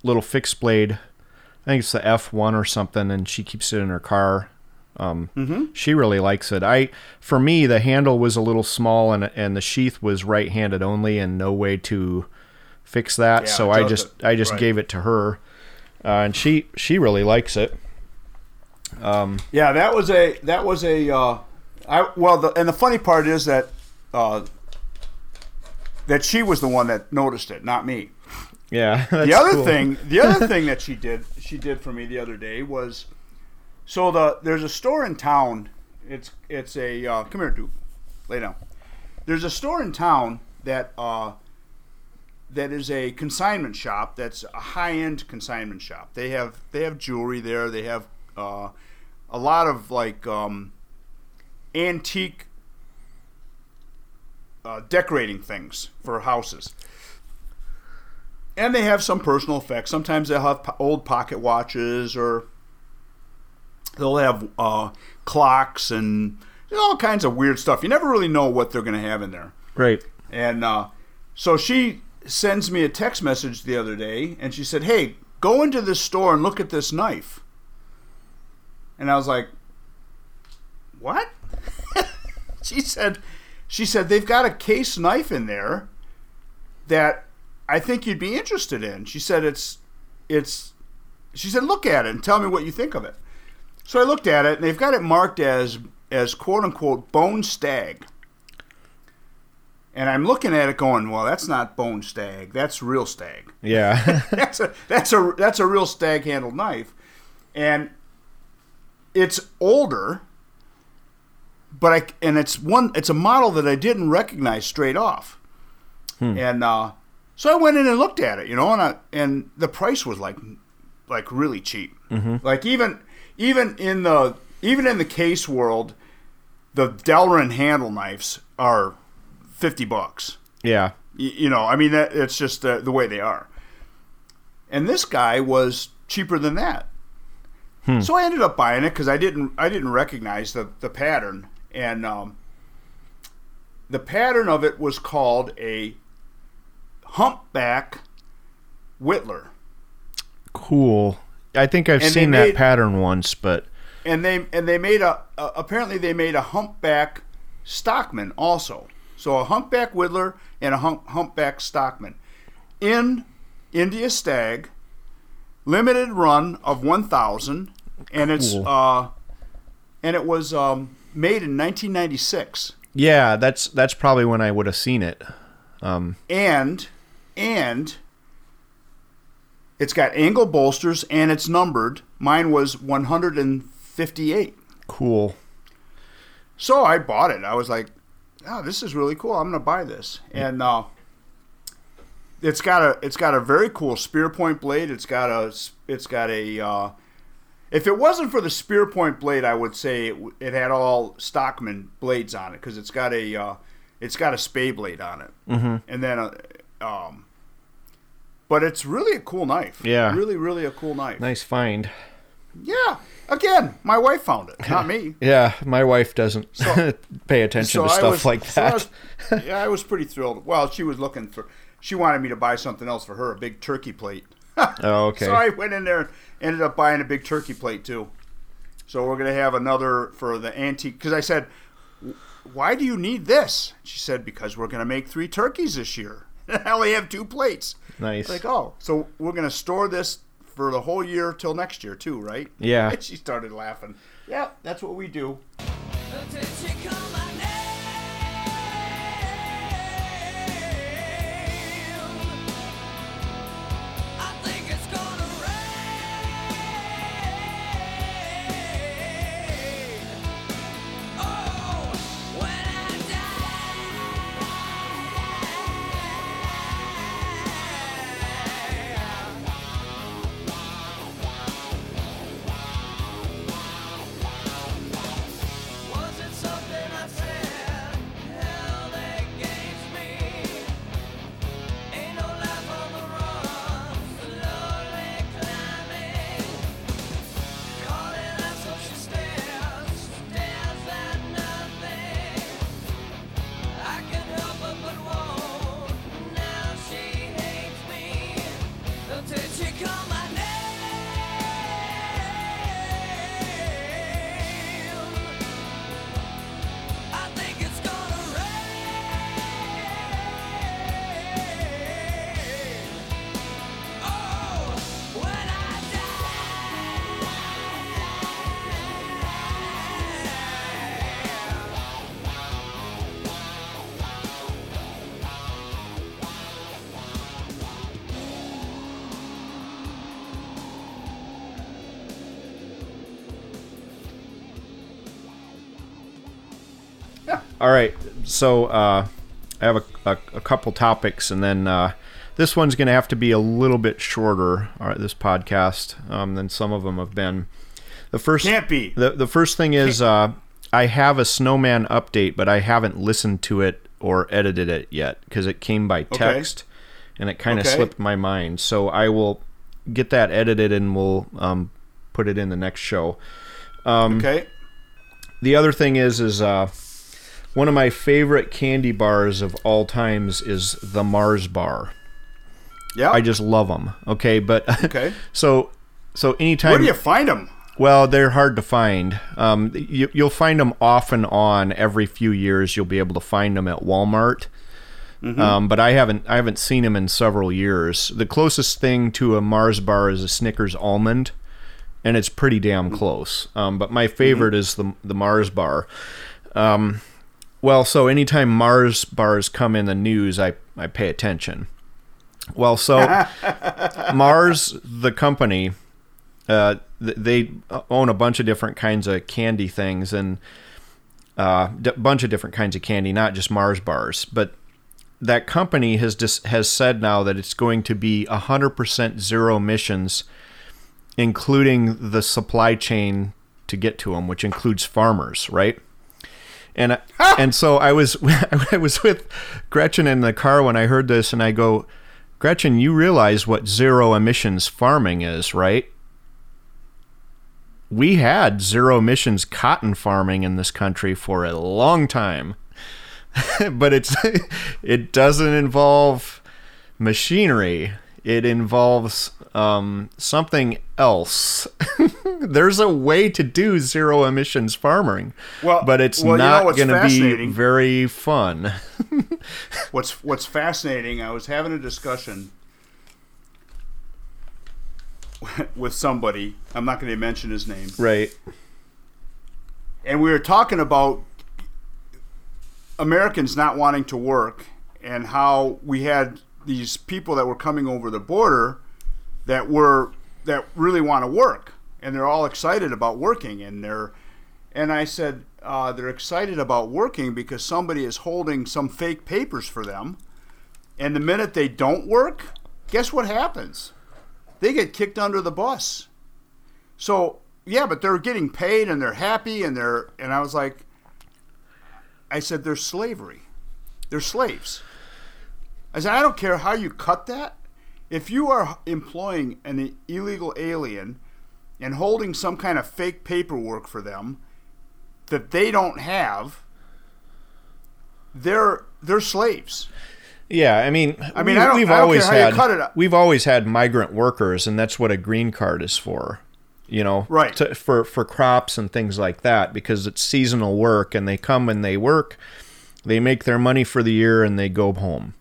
little fixed blade. I think it's the F1 or something and she keeps it in her car. Um Mm-hmm. she really likes it. I for me the handle was a little small and and the sheath was right-handed only and no way to fix that. Yeah, so I just it. I just Right. gave it to her. Uh, and she she really likes it. yeah, that was a that was a uh, I well, the, and the funny part is that uh, that she was the one that noticed it, not me. Yeah. the other cool. thing, the other thing that she did, she did for me the other day was, so the there's a store in town. It's it's a uh, come here, Duke, lay down. There's a store in town that uh, that is a consignment shop. That's a high end consignment shop. They have they have jewelry there. They have uh, a lot of like um, antique uh, decorating things for houses and they have some personal effects. Sometimes they'll have po- old pocket watches, or they'll have uh, clocks and all kinds of weird stuff. You never really know what they're going to have in there. Right. And uh, so she sends me a text message the other day, and she said, "Hey, go into this store and look at this knife." And I was like, "What?" she said, "She said they've got a case knife in there that I think you'd be interested in." She said, "It's, it's." She said, "Look at it and tell me what you think of it." So I looked at it, and they've got it marked as as quote unquote bone stag. And I'm looking at it going, well, that's not bone stag. That's real stag. Yeah. that's a that's a that's a real stag handled knife, and it's older. But I and it's one it's a model that I didn't recognize straight off, hmm. and uh, so I went in and looked at it, you know, and I, and the price was like like really cheap. Mm-hmm. Like even even in the even in the case world, the Delrin handle knives are fifty bucks. yeah. Y- you know, I mean, that, it's just the, the way they are. And this guy was cheaper than that. Hmm. So I ended up buying it because I didn't I didn't recognize the, the pattern, and um, the pattern of it was called a humpback whittler, Cool. I think I've And seen that made- pattern once, but and they and they made a, a apparently they made a humpback stockman also. So a humpback whittler and a hump, humpback stockman in India Stag, limited run of one thousand, and it's uh, and it was um, made in 1996, yeah, that's that's probably when I would have seen it. Um, and and it's got angle bolsters and it's numbered. Mine was 158. Cool. So I bought it. I was like, "Oh, this is really cool. I'm going to buy this." And uh, it's got a it's got a very cool spear point blade. It's got a it's got a uh, if it wasn't for the spear point blade, I would say it, it had all Stockman blades on it because it's got a uh, it's got a spay blade on it, mm-hmm. and then a, um, but it's really a cool knife. Yeah. really, really a cool knife. Nice find. Yeah, again, my wife found it, not me. Yeah, my wife doesn't So- pay attention to I stuff was- like so I that. was- yeah, I was pretty thrilled. Well, she was looking for. She wanted me to buy something else for her, a big turkey plate. oh, okay. So I went in there and ended up buying a big turkey plate too. So we're gonna have another for the antique. Because I said, "Why do you need this?" She said, "Because we're gonna make three turkeys this year. I only have two plates." Nice. Like, oh, so we're gonna store this for the whole year till next year too, right? Yeah. she started laughing. Yeah, that's what we do. All right. So uh, I have a, a, a couple topics, and then uh, this one's going to have to be a little bit shorter. All right, this podcast um, than some of them have been. The first Can't be. The the first thing is uh, I have a snowman update, but I haven't listened to it or edited it yet because it came by text, and it kind of Okay. slipped my mind. So I will get that edited and we'll um, put it in the next show. Um, Okay. The other thing is, is uh, one of my favorite candy bars of all times is the Mars bar. Yeah. I just love them. Okay, but okay. so so anytime Where do you find them? well, they're hard to find. Um, you, you'll find them off and on every few years. You'll be able to find them at Walmart. Um, but I haven't I haven't seen them in several years. The closest thing to a Mars bar is a Snickers almond, and it's pretty damn close. Um, but my favorite is the the Mars bar. Um, well, so anytime Mars bars come in the news, I I pay attention. Well, so Mars, the company, uh, th- they own a bunch of different kinds of candy things and a uh, d- bunch of different kinds of candy, not just Mars bars. But that company has dis- has said now that it's going to be 100% zero emissions, including the supply chain to get to them, which includes farmers, right? And and so I was I was with Gretchen in the car when I heard this, and I go, Gretchen, you realize what zero emissions farming is, right? We had zero emissions cotton farming in this country for a long time. but it's it doesn't involve machinery. It involves um, something else. There's a way to do zero emissions farming, Well, but it's well, you know not going to be very fun. What's What's fascinating? I was having a discussion with somebody. I'm not going to mention his name, right. and we were talking about Americans not wanting to work and how we had these people that were coming over the border that were that really want to work and they're all excited about working and they're and I said uh, they're excited about working because somebody is holding some fake papers for them and the minute they don't work guess what happens they get kicked under the bus so yeah but they're getting paid and they're happy and they're and I was like I said they're slavery. They're slaves. I said I don't care how you cut that. If you are employing an illegal alien and holding some kind of fake paperwork for them that they don't have, they're they're slaves. Yeah, I mean, I mean, we, I don't- we've I always had cut it up. we've always had migrant workers, and that's what a green card is for. You know, Right. to, for for crops and things like that, because it's seasonal work, and they come and they work, they make their money for the year, and they go home.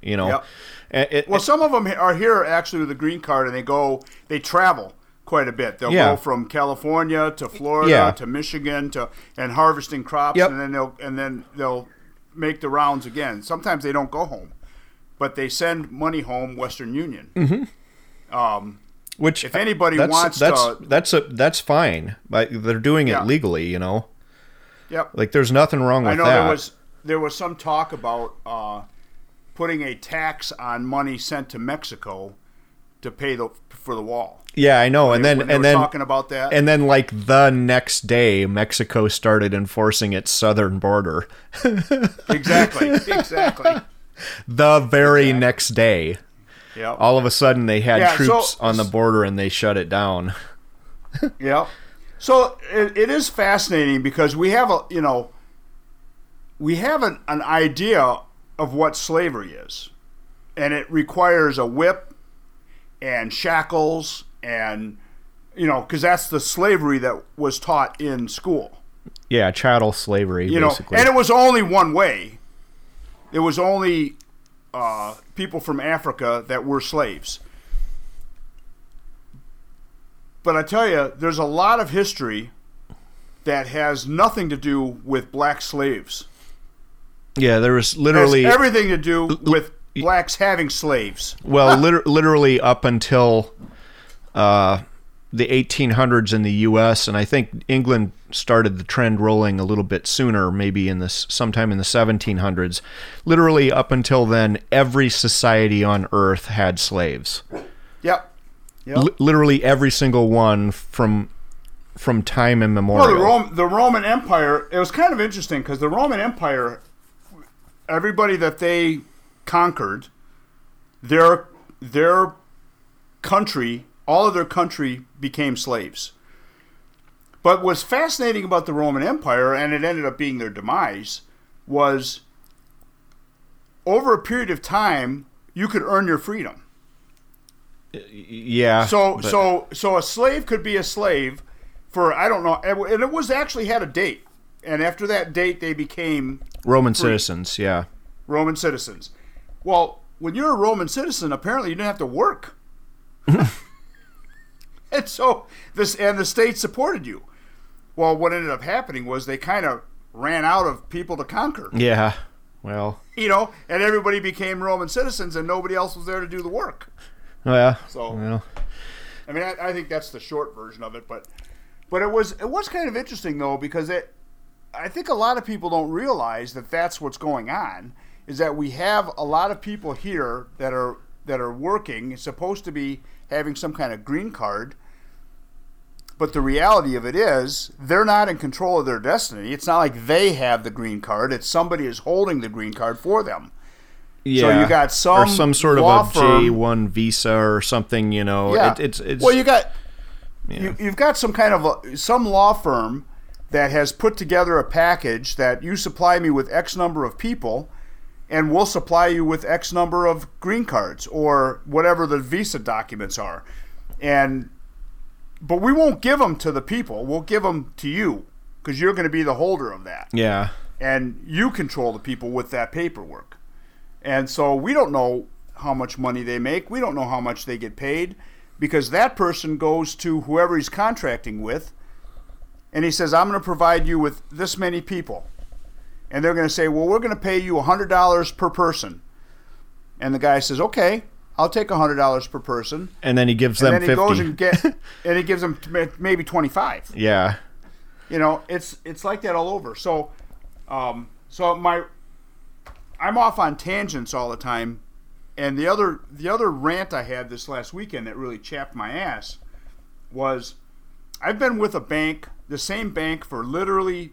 You know, Yep. And it- Well, some of them are here actually with a green card, and they go, they travel quite a bit. They'll Yeah. go from California to Florida Yeah. to Michigan to and harvesting crops, Yep. and then they'll and then they'll make the rounds again. Sometimes they don't go home, but they send money home Western Union. Mm-hmm. Um, which if anybody that's, wants that's to- that's a that's fine. Like they're doing Yeah. it legally. You know, yep. like there's nothing wrong with I know that. there was there was some talk about uh, putting a tax on money sent to Mexico to pay the for the wall. yeah, I know. And then and then talking about that, and then like the next day mexico started enforcing its southern border exactly, exactly. the very next day Yep. all of a sudden they had Yeah, so- troops on the border and they shut it down Yeah. So it, it is fascinating because we have a you know we have an, an idea of what slavery is, and it requires a whip and shackles and you know because that's the slavery that was taught in school. yeah chattel slavery You know, and it was only one way. It was only uh, people from Africa that were slaves. But I tell you, there's a lot of history that has nothing to do with black slaves. Yeah there was literally has everything to do with blacks having slaves. well liter- literally up until uh, the 1800s in the us and i think england started the trend rolling a little bit sooner maybe in this sometime in the 1700s literally up until then every society on earth had slaves Yep. Yep. Li- literally every single one from from time Well, immemorial. the, Rome, the Roman Empire, it was kind of interesting because the Roman Empire, everybody that they conquered, their their country, all of their country became slaves. But what's fascinating about the Roman Empire, and it ended up being their demise, was over a period of time you could earn your freedom. Yeah. So but- so so a slave could be a slave for I don't know, and and it was actually had a date, and after that date they became Roman free. citizens, yeah. Roman citizens. Well, when you're a Roman citizen, apparently you didn't have to work, and so this and the state supported you. Well, what ended up happening was they kind of ran out of people to conquer, Yeah. Well, you know, and everybody became Roman citizens, and nobody else was there to do the work. Oh yeah. So- well, I mean, I, I think that's the short version of it, but but it was it was kind of interesting though because it I think a lot of people don't realize that that's what's going on is that we have a lot of people here that are that are working supposed to be having some kind of green card but the reality of it is they're not in control of their destiny it's not like they have the green card it's somebody is holding the green card for them yeah. you got some or some sort of a J one visa or something. You know, yeah. it, it's it's well, you got yeah. you, you've got some kind of a, some law firm that has put together a package that you supply me with X number of people, and we'll supply you with X number of green cards or whatever the visa documents are, and but we won't give them to the people. We'll give them to you because you're going to be the holder of that yeah. and you control the people with that paperwork. And so we don't know how much money they make. We don't know how much they get paid because that person goes to whoever he's contracting with and he says, I'm going to provide you with this many people. And they're going to say, Well, we're going to pay you $100 per person. And the guy says, Okay, I'll take $100 per person. And then he gives And them then he fifty. goes and get, and he gives them maybe 25 yeah. you know it's it's like that all over so um so my i'm off on tangents all the time and the other the other rant i had this last weekend that really chapped my ass was i've been with a bank the same bank for literally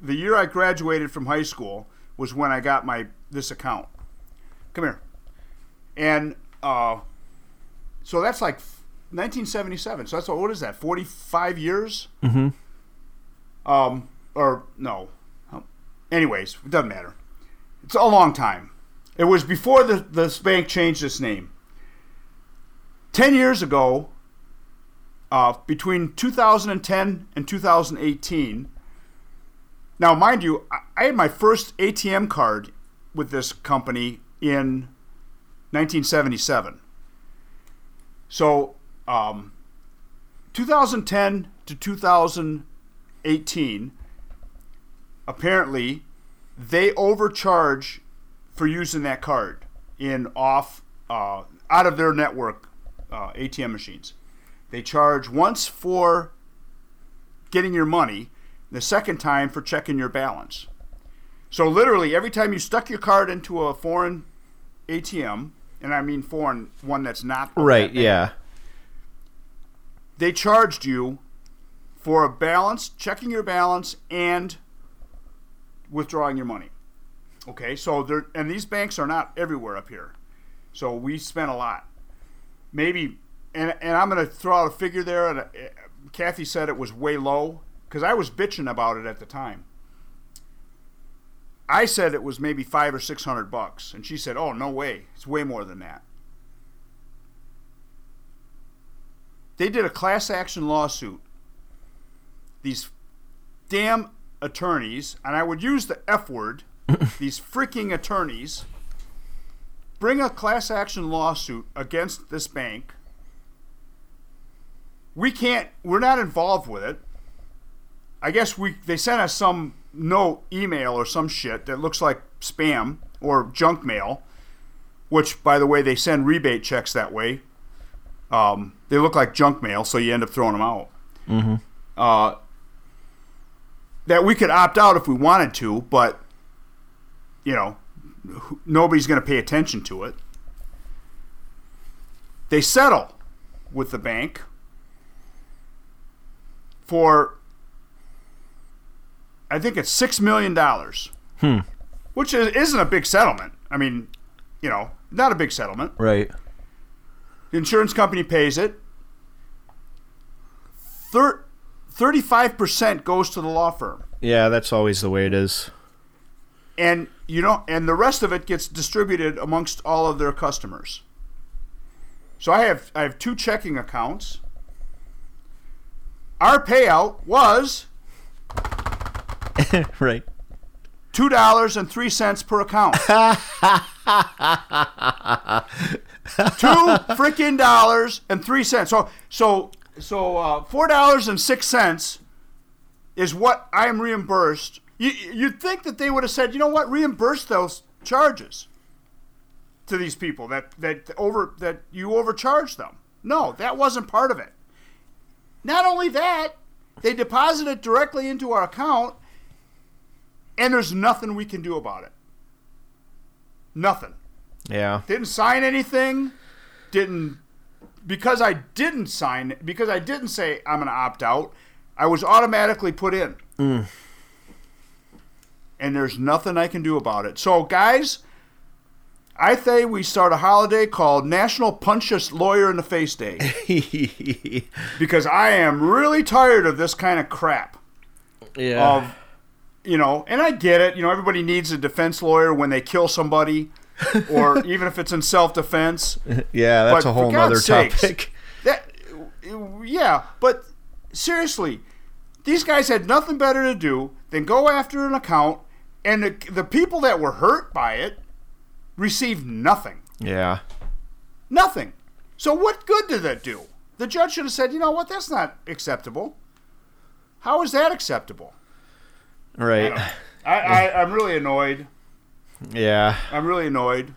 the year i graduated from high school was when i got my this account come here and uh so that's like 1977 so that's what is that 45 years Mm-hmm. um, or no. Anyways, it doesn't matter. It's a long time. It was before the this bank changed its name. Ten years ago, uh, between 2010 and 2018. Now, mind you, I, had my first ATM card with this company in 1977. So, um, 2010 to 2018, apparently, they overcharge for using that card in off uh, out of their network uh, ATM machines. They charge once for getting your money, the second time for checking your balance. So literally, every time you stuck your card into a foreign ATM, and I mean foreign one that's not Right. that Yeah. they charged you for a balance, checking your balance, and withdrawing your money. Okay, so there, and these banks are not everywhere up here, so we spent a lot. Maybe, and and I'm going to throw out a figure there. And uh, Kathy said it was way low because I was bitching about it at the time. I said it was maybe five or six hundred bucks, and she said, "Oh no way, it's way more than that." they did a class action lawsuit. These damn attorneys, and I would use the F word, these freaking attorneys, bring a class action lawsuit against this bank. We can't, we're not involved with it. I guess we they sent us some note, email, or some shit that looks like spam or junk mail, which, by the way, they send rebate checks that way. Um, they look like junk mail, so you end up throwing them out. Mm-hmm. Uh, that we could opt out if we wanted to, but you know, nobody's going to pay attention to it. They settle with the bank for, I think it's six million dollars, Hmm. which is, isn't a big settlement. I mean, you know, not a big settlement. Right. The insurance company pays it. Thir- 35% goes to the law firm. Yeah, that's always the way it is. And you know, and the rest of it gets distributed amongst all of their customers. So I have I have two checking accounts. Our payout was right. two dollars and three cents per account. two freaking dollars and three cents. So so so uh, four dollars and six cents is what I am reimbursed. You, you'd think that they would have said, you know what, reimburse those charges to these people that that over that you overcharged them. No, that wasn't part of it. Not only that, they deposit it directly into our account, and there's nothing we can do about it. Nothing. Yeah. Didn't sign anything. Didn't because I didn't sign because I didn't say I'm going to opt out. I was automatically put in. Mm. And there's nothing I can do about it. So guys, I say we start a holiday called National Punch a Lawyer in the Face Day because I am really tired of this kind of crap yeah. of you know and i get it you know everybody needs a defense lawyer when they kill somebody or even if it's in self-defense yeah, that's but a whole sakes, topic. that yeah but seriously these guys had nothing better to do than go after an account and the, the people that were hurt by it received nothing Yeah. nothing so what good did that do the judge should have said you know what that's not acceptable how is that acceptable Right. I, I, I'm really annoyed. Yeah. I'm really annoyed.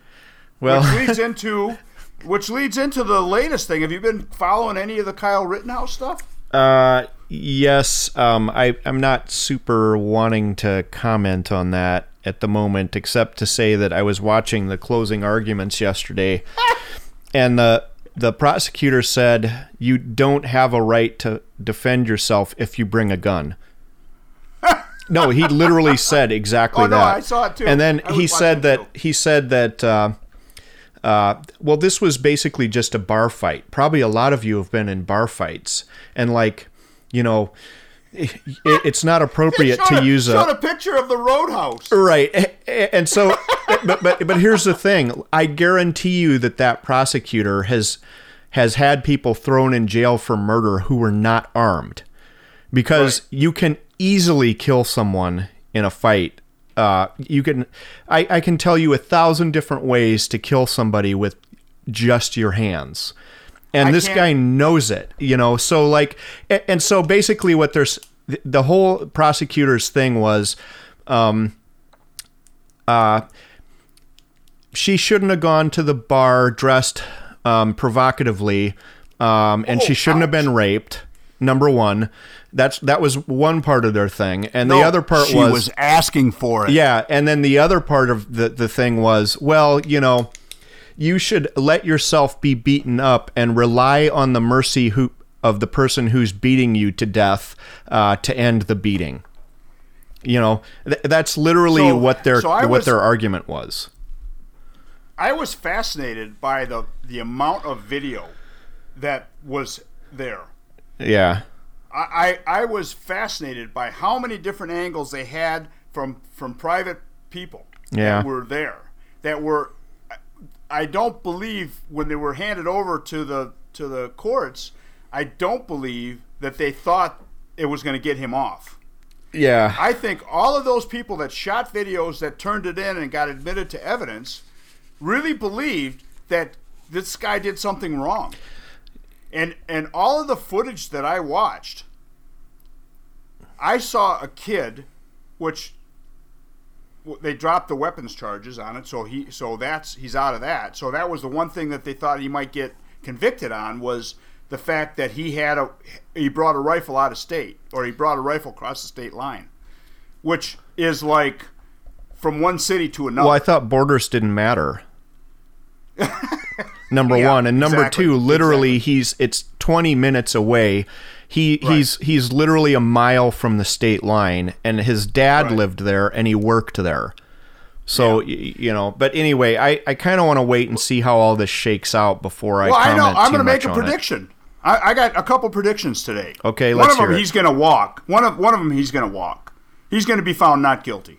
Well, Which leads into which leads into the latest thing. Have you been following any of the Kyle Rittenhouse stuff? Uh, yes. Um, I I'm not super wanting to comment on that at the moment, except to say that I was watching the closing arguments yesterday, and the the prosecutor said you don't have a right to defend yourself if you bring a gun. No, he literally said exactly Oh, no, that. I saw it too. And then he said that he said that uh, uh, well, this was basically just a bar fight. Probably a lot of you have been in bar fights, and like, you know, it, it's not appropriate to a- use a a picture of the roadhouse. right. And so, but but but here's the thing: I guarantee you that that prosecutor has has had people thrown in jail for murder who were not armed, because you can easily kill someone in a fight. Uh, you can, I, I can tell you a thousand different ways to kill somebody with just your hands. And I this can't- guy knows it, you know. So like, and so basically, what there's the whole prosecutor's thing was, um, uh, she shouldn't have gone to the bar dressed um, provocatively, um, and she Oh, shouldn't have been raped. Number one, that's that was one part of their thing, and the other part she was, was asking for it. yeah, and then the other part of the the thing was, well, you know, you should let yourself be beaten up and rely on the mercy who of the person who's beating you to death uh, to end the beating. You know, th- that's literally So- what their so what was- their argument was. I was fascinated by the the amount of video that was there. Yeah, I, I I was fascinated by how many different angles they had from from private people Yeah. that were there that were I- don't believe when they were handed over to the to the courts I don't believe that they thought it was going to get him off. yeah, I think all of those people that shot videos that turned it in and got admitted to evidence really believed that this guy did something wrong. And and all of the footage that I watched, I saw a kid, which they dropped the weapons charges on it, so he so that's he's out of that. So that was the one thing that they thought he might get convicted on was the fact that he had a he brought a rifle out of state or he brought a rifle across the state line, which is like from one city to another. Well, I thought borders didn't matter. number Yeah, one and number exactly, two, literally, he's it's twenty minutes away. He he's he's literally a mile from the state line, and his dad Right. lived there and he worked there. So y you know, but anyway, I, I kind of want to wait and see how all this shakes out before I Well, I know. I'm going to make a prediction. I, I got a couple predictions today. Okay, one let's of them he's going to walk. One of one of them he's going to walk. He's going to be found not guilty.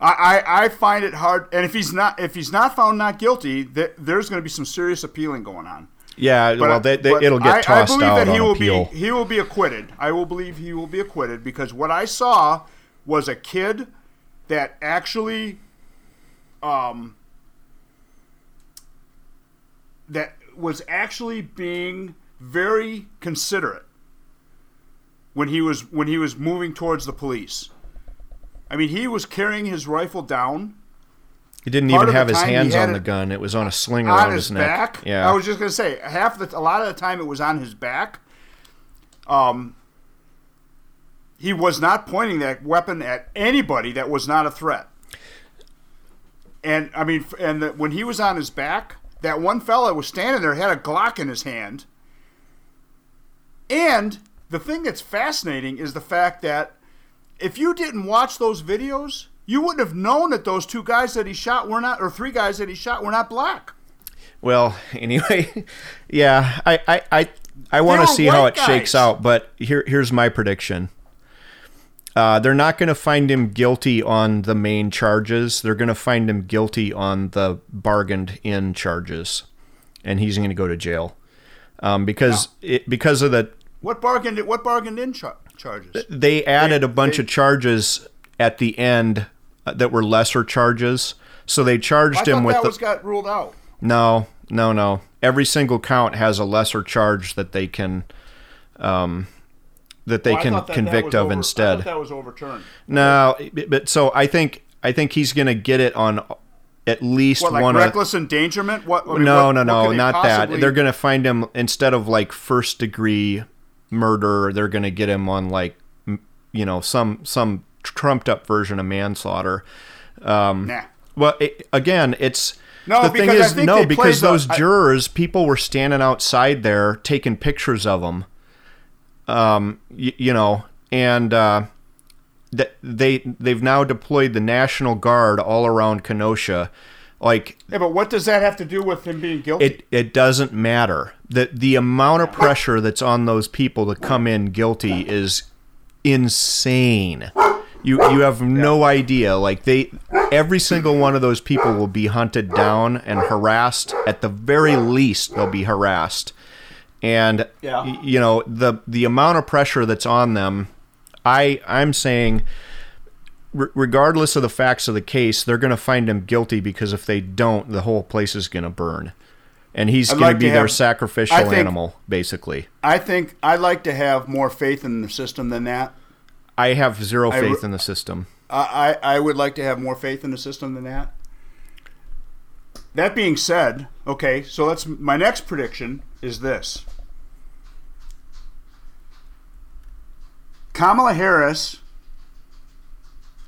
I, I, I find it hard, and if he's not if he's not found not guilty, th- there's going to be some serious appealing going on. Yeah, But, well, they, they, it'll get tossed I believe out that he will appeal. be he will be acquitted. I will believe he will be acquitted because what I saw was a kid that actually, um, that was actually being very considerate when he was when he was moving towards the police. I mean, he was carrying his rifle down He didn't part even have his hands on the gun. It was on a sling on around his, his, neck. back. Yeah. I was just gonna say half the a lot of the time it was on his back. Um, he was not pointing that weapon at anybody that was not a threat. And I mean, and the, when he was on his back, that one fella was standing there had a Glock in his hand. And the thing that's fascinating is the fact that if you didn't watch those videos, you wouldn't have known that those two guys that he shot were not, or three guys that he shot were not black. Well, anyway, yeah, I I I, I want to see how it shakes out, but here here's my prediction. Uh, they're not going to find him guilty on the main charges. They're going to find him guilty on the bargained in charges, and he's going to go to jail um, because it, because of the What bargained? What bargained in char- charges? they added a bunch they- of charges at the end uh, that were lesser charges. So they charged him with that the was got ruled out. no, no, no. Every single count has a lesser charge that they can, um, that they I can that that convict was of over- I instead. thought that was overturned. No, but so I think I think he's gonna get it on at least What, like one. of, reckless endangerment? What? I mean, no, what- no, what no, not possibly- that. They're gonna find him instead of like first degree murder. They're gonna get him on like you know some some trumped up version of manslaughter. Nah. Well, it, again, it's No, the thing because is no because the- those I- jurors, people were standing outside there taking pictures of them. Um, y- you know, and uh, th- they they've now deployed the National Guard all around Kenosha. Like Yeah, but what does that have to do with him being guilty? it it doesn't matter. The the amount of pressure that's on those people to come in guilty is insane. You you have no idea. Like they every single one of those people will be hunted down and harassed. At the very least, they'll be harassed. And Yeah. you know, the the amount of pressure that's on them, I I'm saying re- regardless of the facts of the case, they're going to find him guilty because if they don't, the whole place is going to burn. And he's going like to be to their have- sacrificial think- animal, basically. I think I'd like to have more faith in the system than that. I have zero I faith in the system. I, I I would like to have more faith in the system than that. That being said, okay, so let's my next prediction is this. Kamala Harris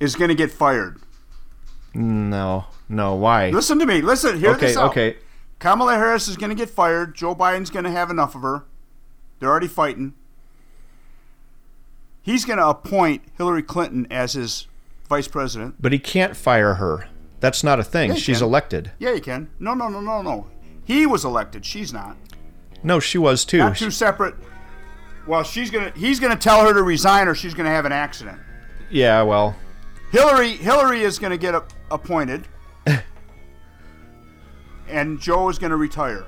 is going to get fired. No, no, why? Listen to me. Listen, hear okay, this out. okay. Kamala Harris is going to get fired. Joe Biden's going to have enough of her. They're already fighting. He's going to appoint Hillary Clinton as his vice president. But he can't fire her. That's not a thing. Yeah, She's can. elected. Yeah, you can. No, no, no, no, no. He was elected. She's not. No, she was too. Not two separate. Well, she's gonna. He's gonna tell her to resign, or she's gonna have an accident. yeah, well, Hillary. Hillary is gonna get a, appointed, and Joe is gonna retire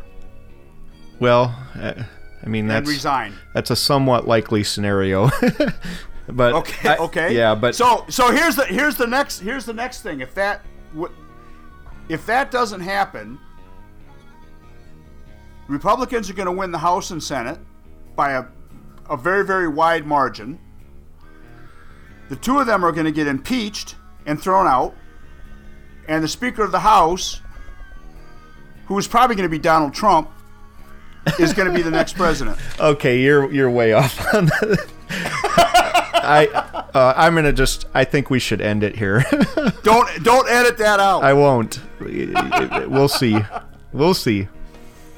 well, uh, I mean and that's resign. that's a somewhat likely scenario. but Okay. I- okay. yeah, but so so here's the here's the next here's the next thing. If that if that doesn't happen, Republicans are going to win the House and Senate by a a very very wide margin. The two of them are going to get impeached and thrown out, and the Speaker of the House, who is probably going to be Donald Trump, is going to be the next president. okay, you're you're way off on that. I uh, I'm gonna just. I think we should end it here. Don't don't edit that out. I won't. We'll see. We'll see.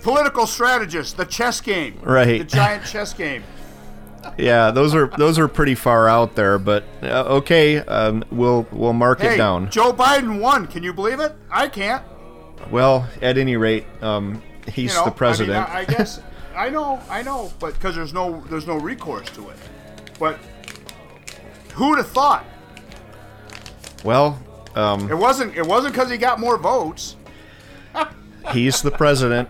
political strategist, the chess game. Right. The giant chess game. Yeah, those are those are pretty far out there, but uh, okay, um, we'll we'll mark hey, it down. Joe Biden won. Can you believe it? I can't. Well, at any rate, um, he's You know, the president. I, mean, I, I guess I know, I know, but because there's no there's no recourse to it. But who'd have thought? well, um, It wasn't. It wasn't because he got more votes. he's the president.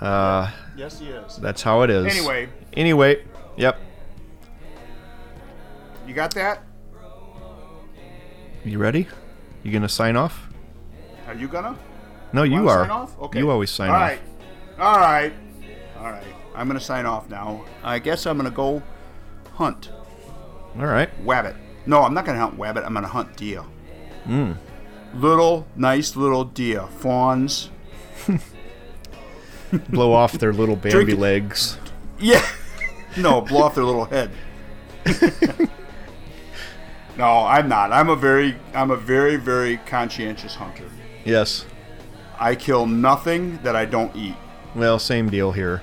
Uh, Yes, he is. that's how it is. Anyway, Anyway, yep. you got that? You ready? You gonna sign off? Are you gonna? No, you Wanna are. Sign off? Okay. You always sign All off. right. All right. All right. I'm gonna sign off now. I guess I'm gonna go hunt All right. wabbit. No, I'm not gonna hunt wabbit. I'm gonna hunt deer. Hmm. Little, nice little deer, fawns. Blow off their little Bambi Drink- legs. Yeah. no, blow off their little head. no, I'm not. I'm a very, I'm a very, very conscientious hunter. Yes. I kill nothing that I don't eat. Well, same deal here.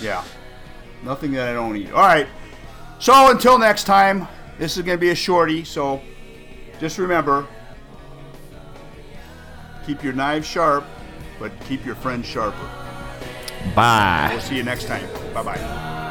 Yeah. Nothing that I don't eat. All right. So until next time, this is going to be a shorty. So just remember keep your knives sharp, but keep your friends sharper. Bye. We'll see you next time. Bye bye.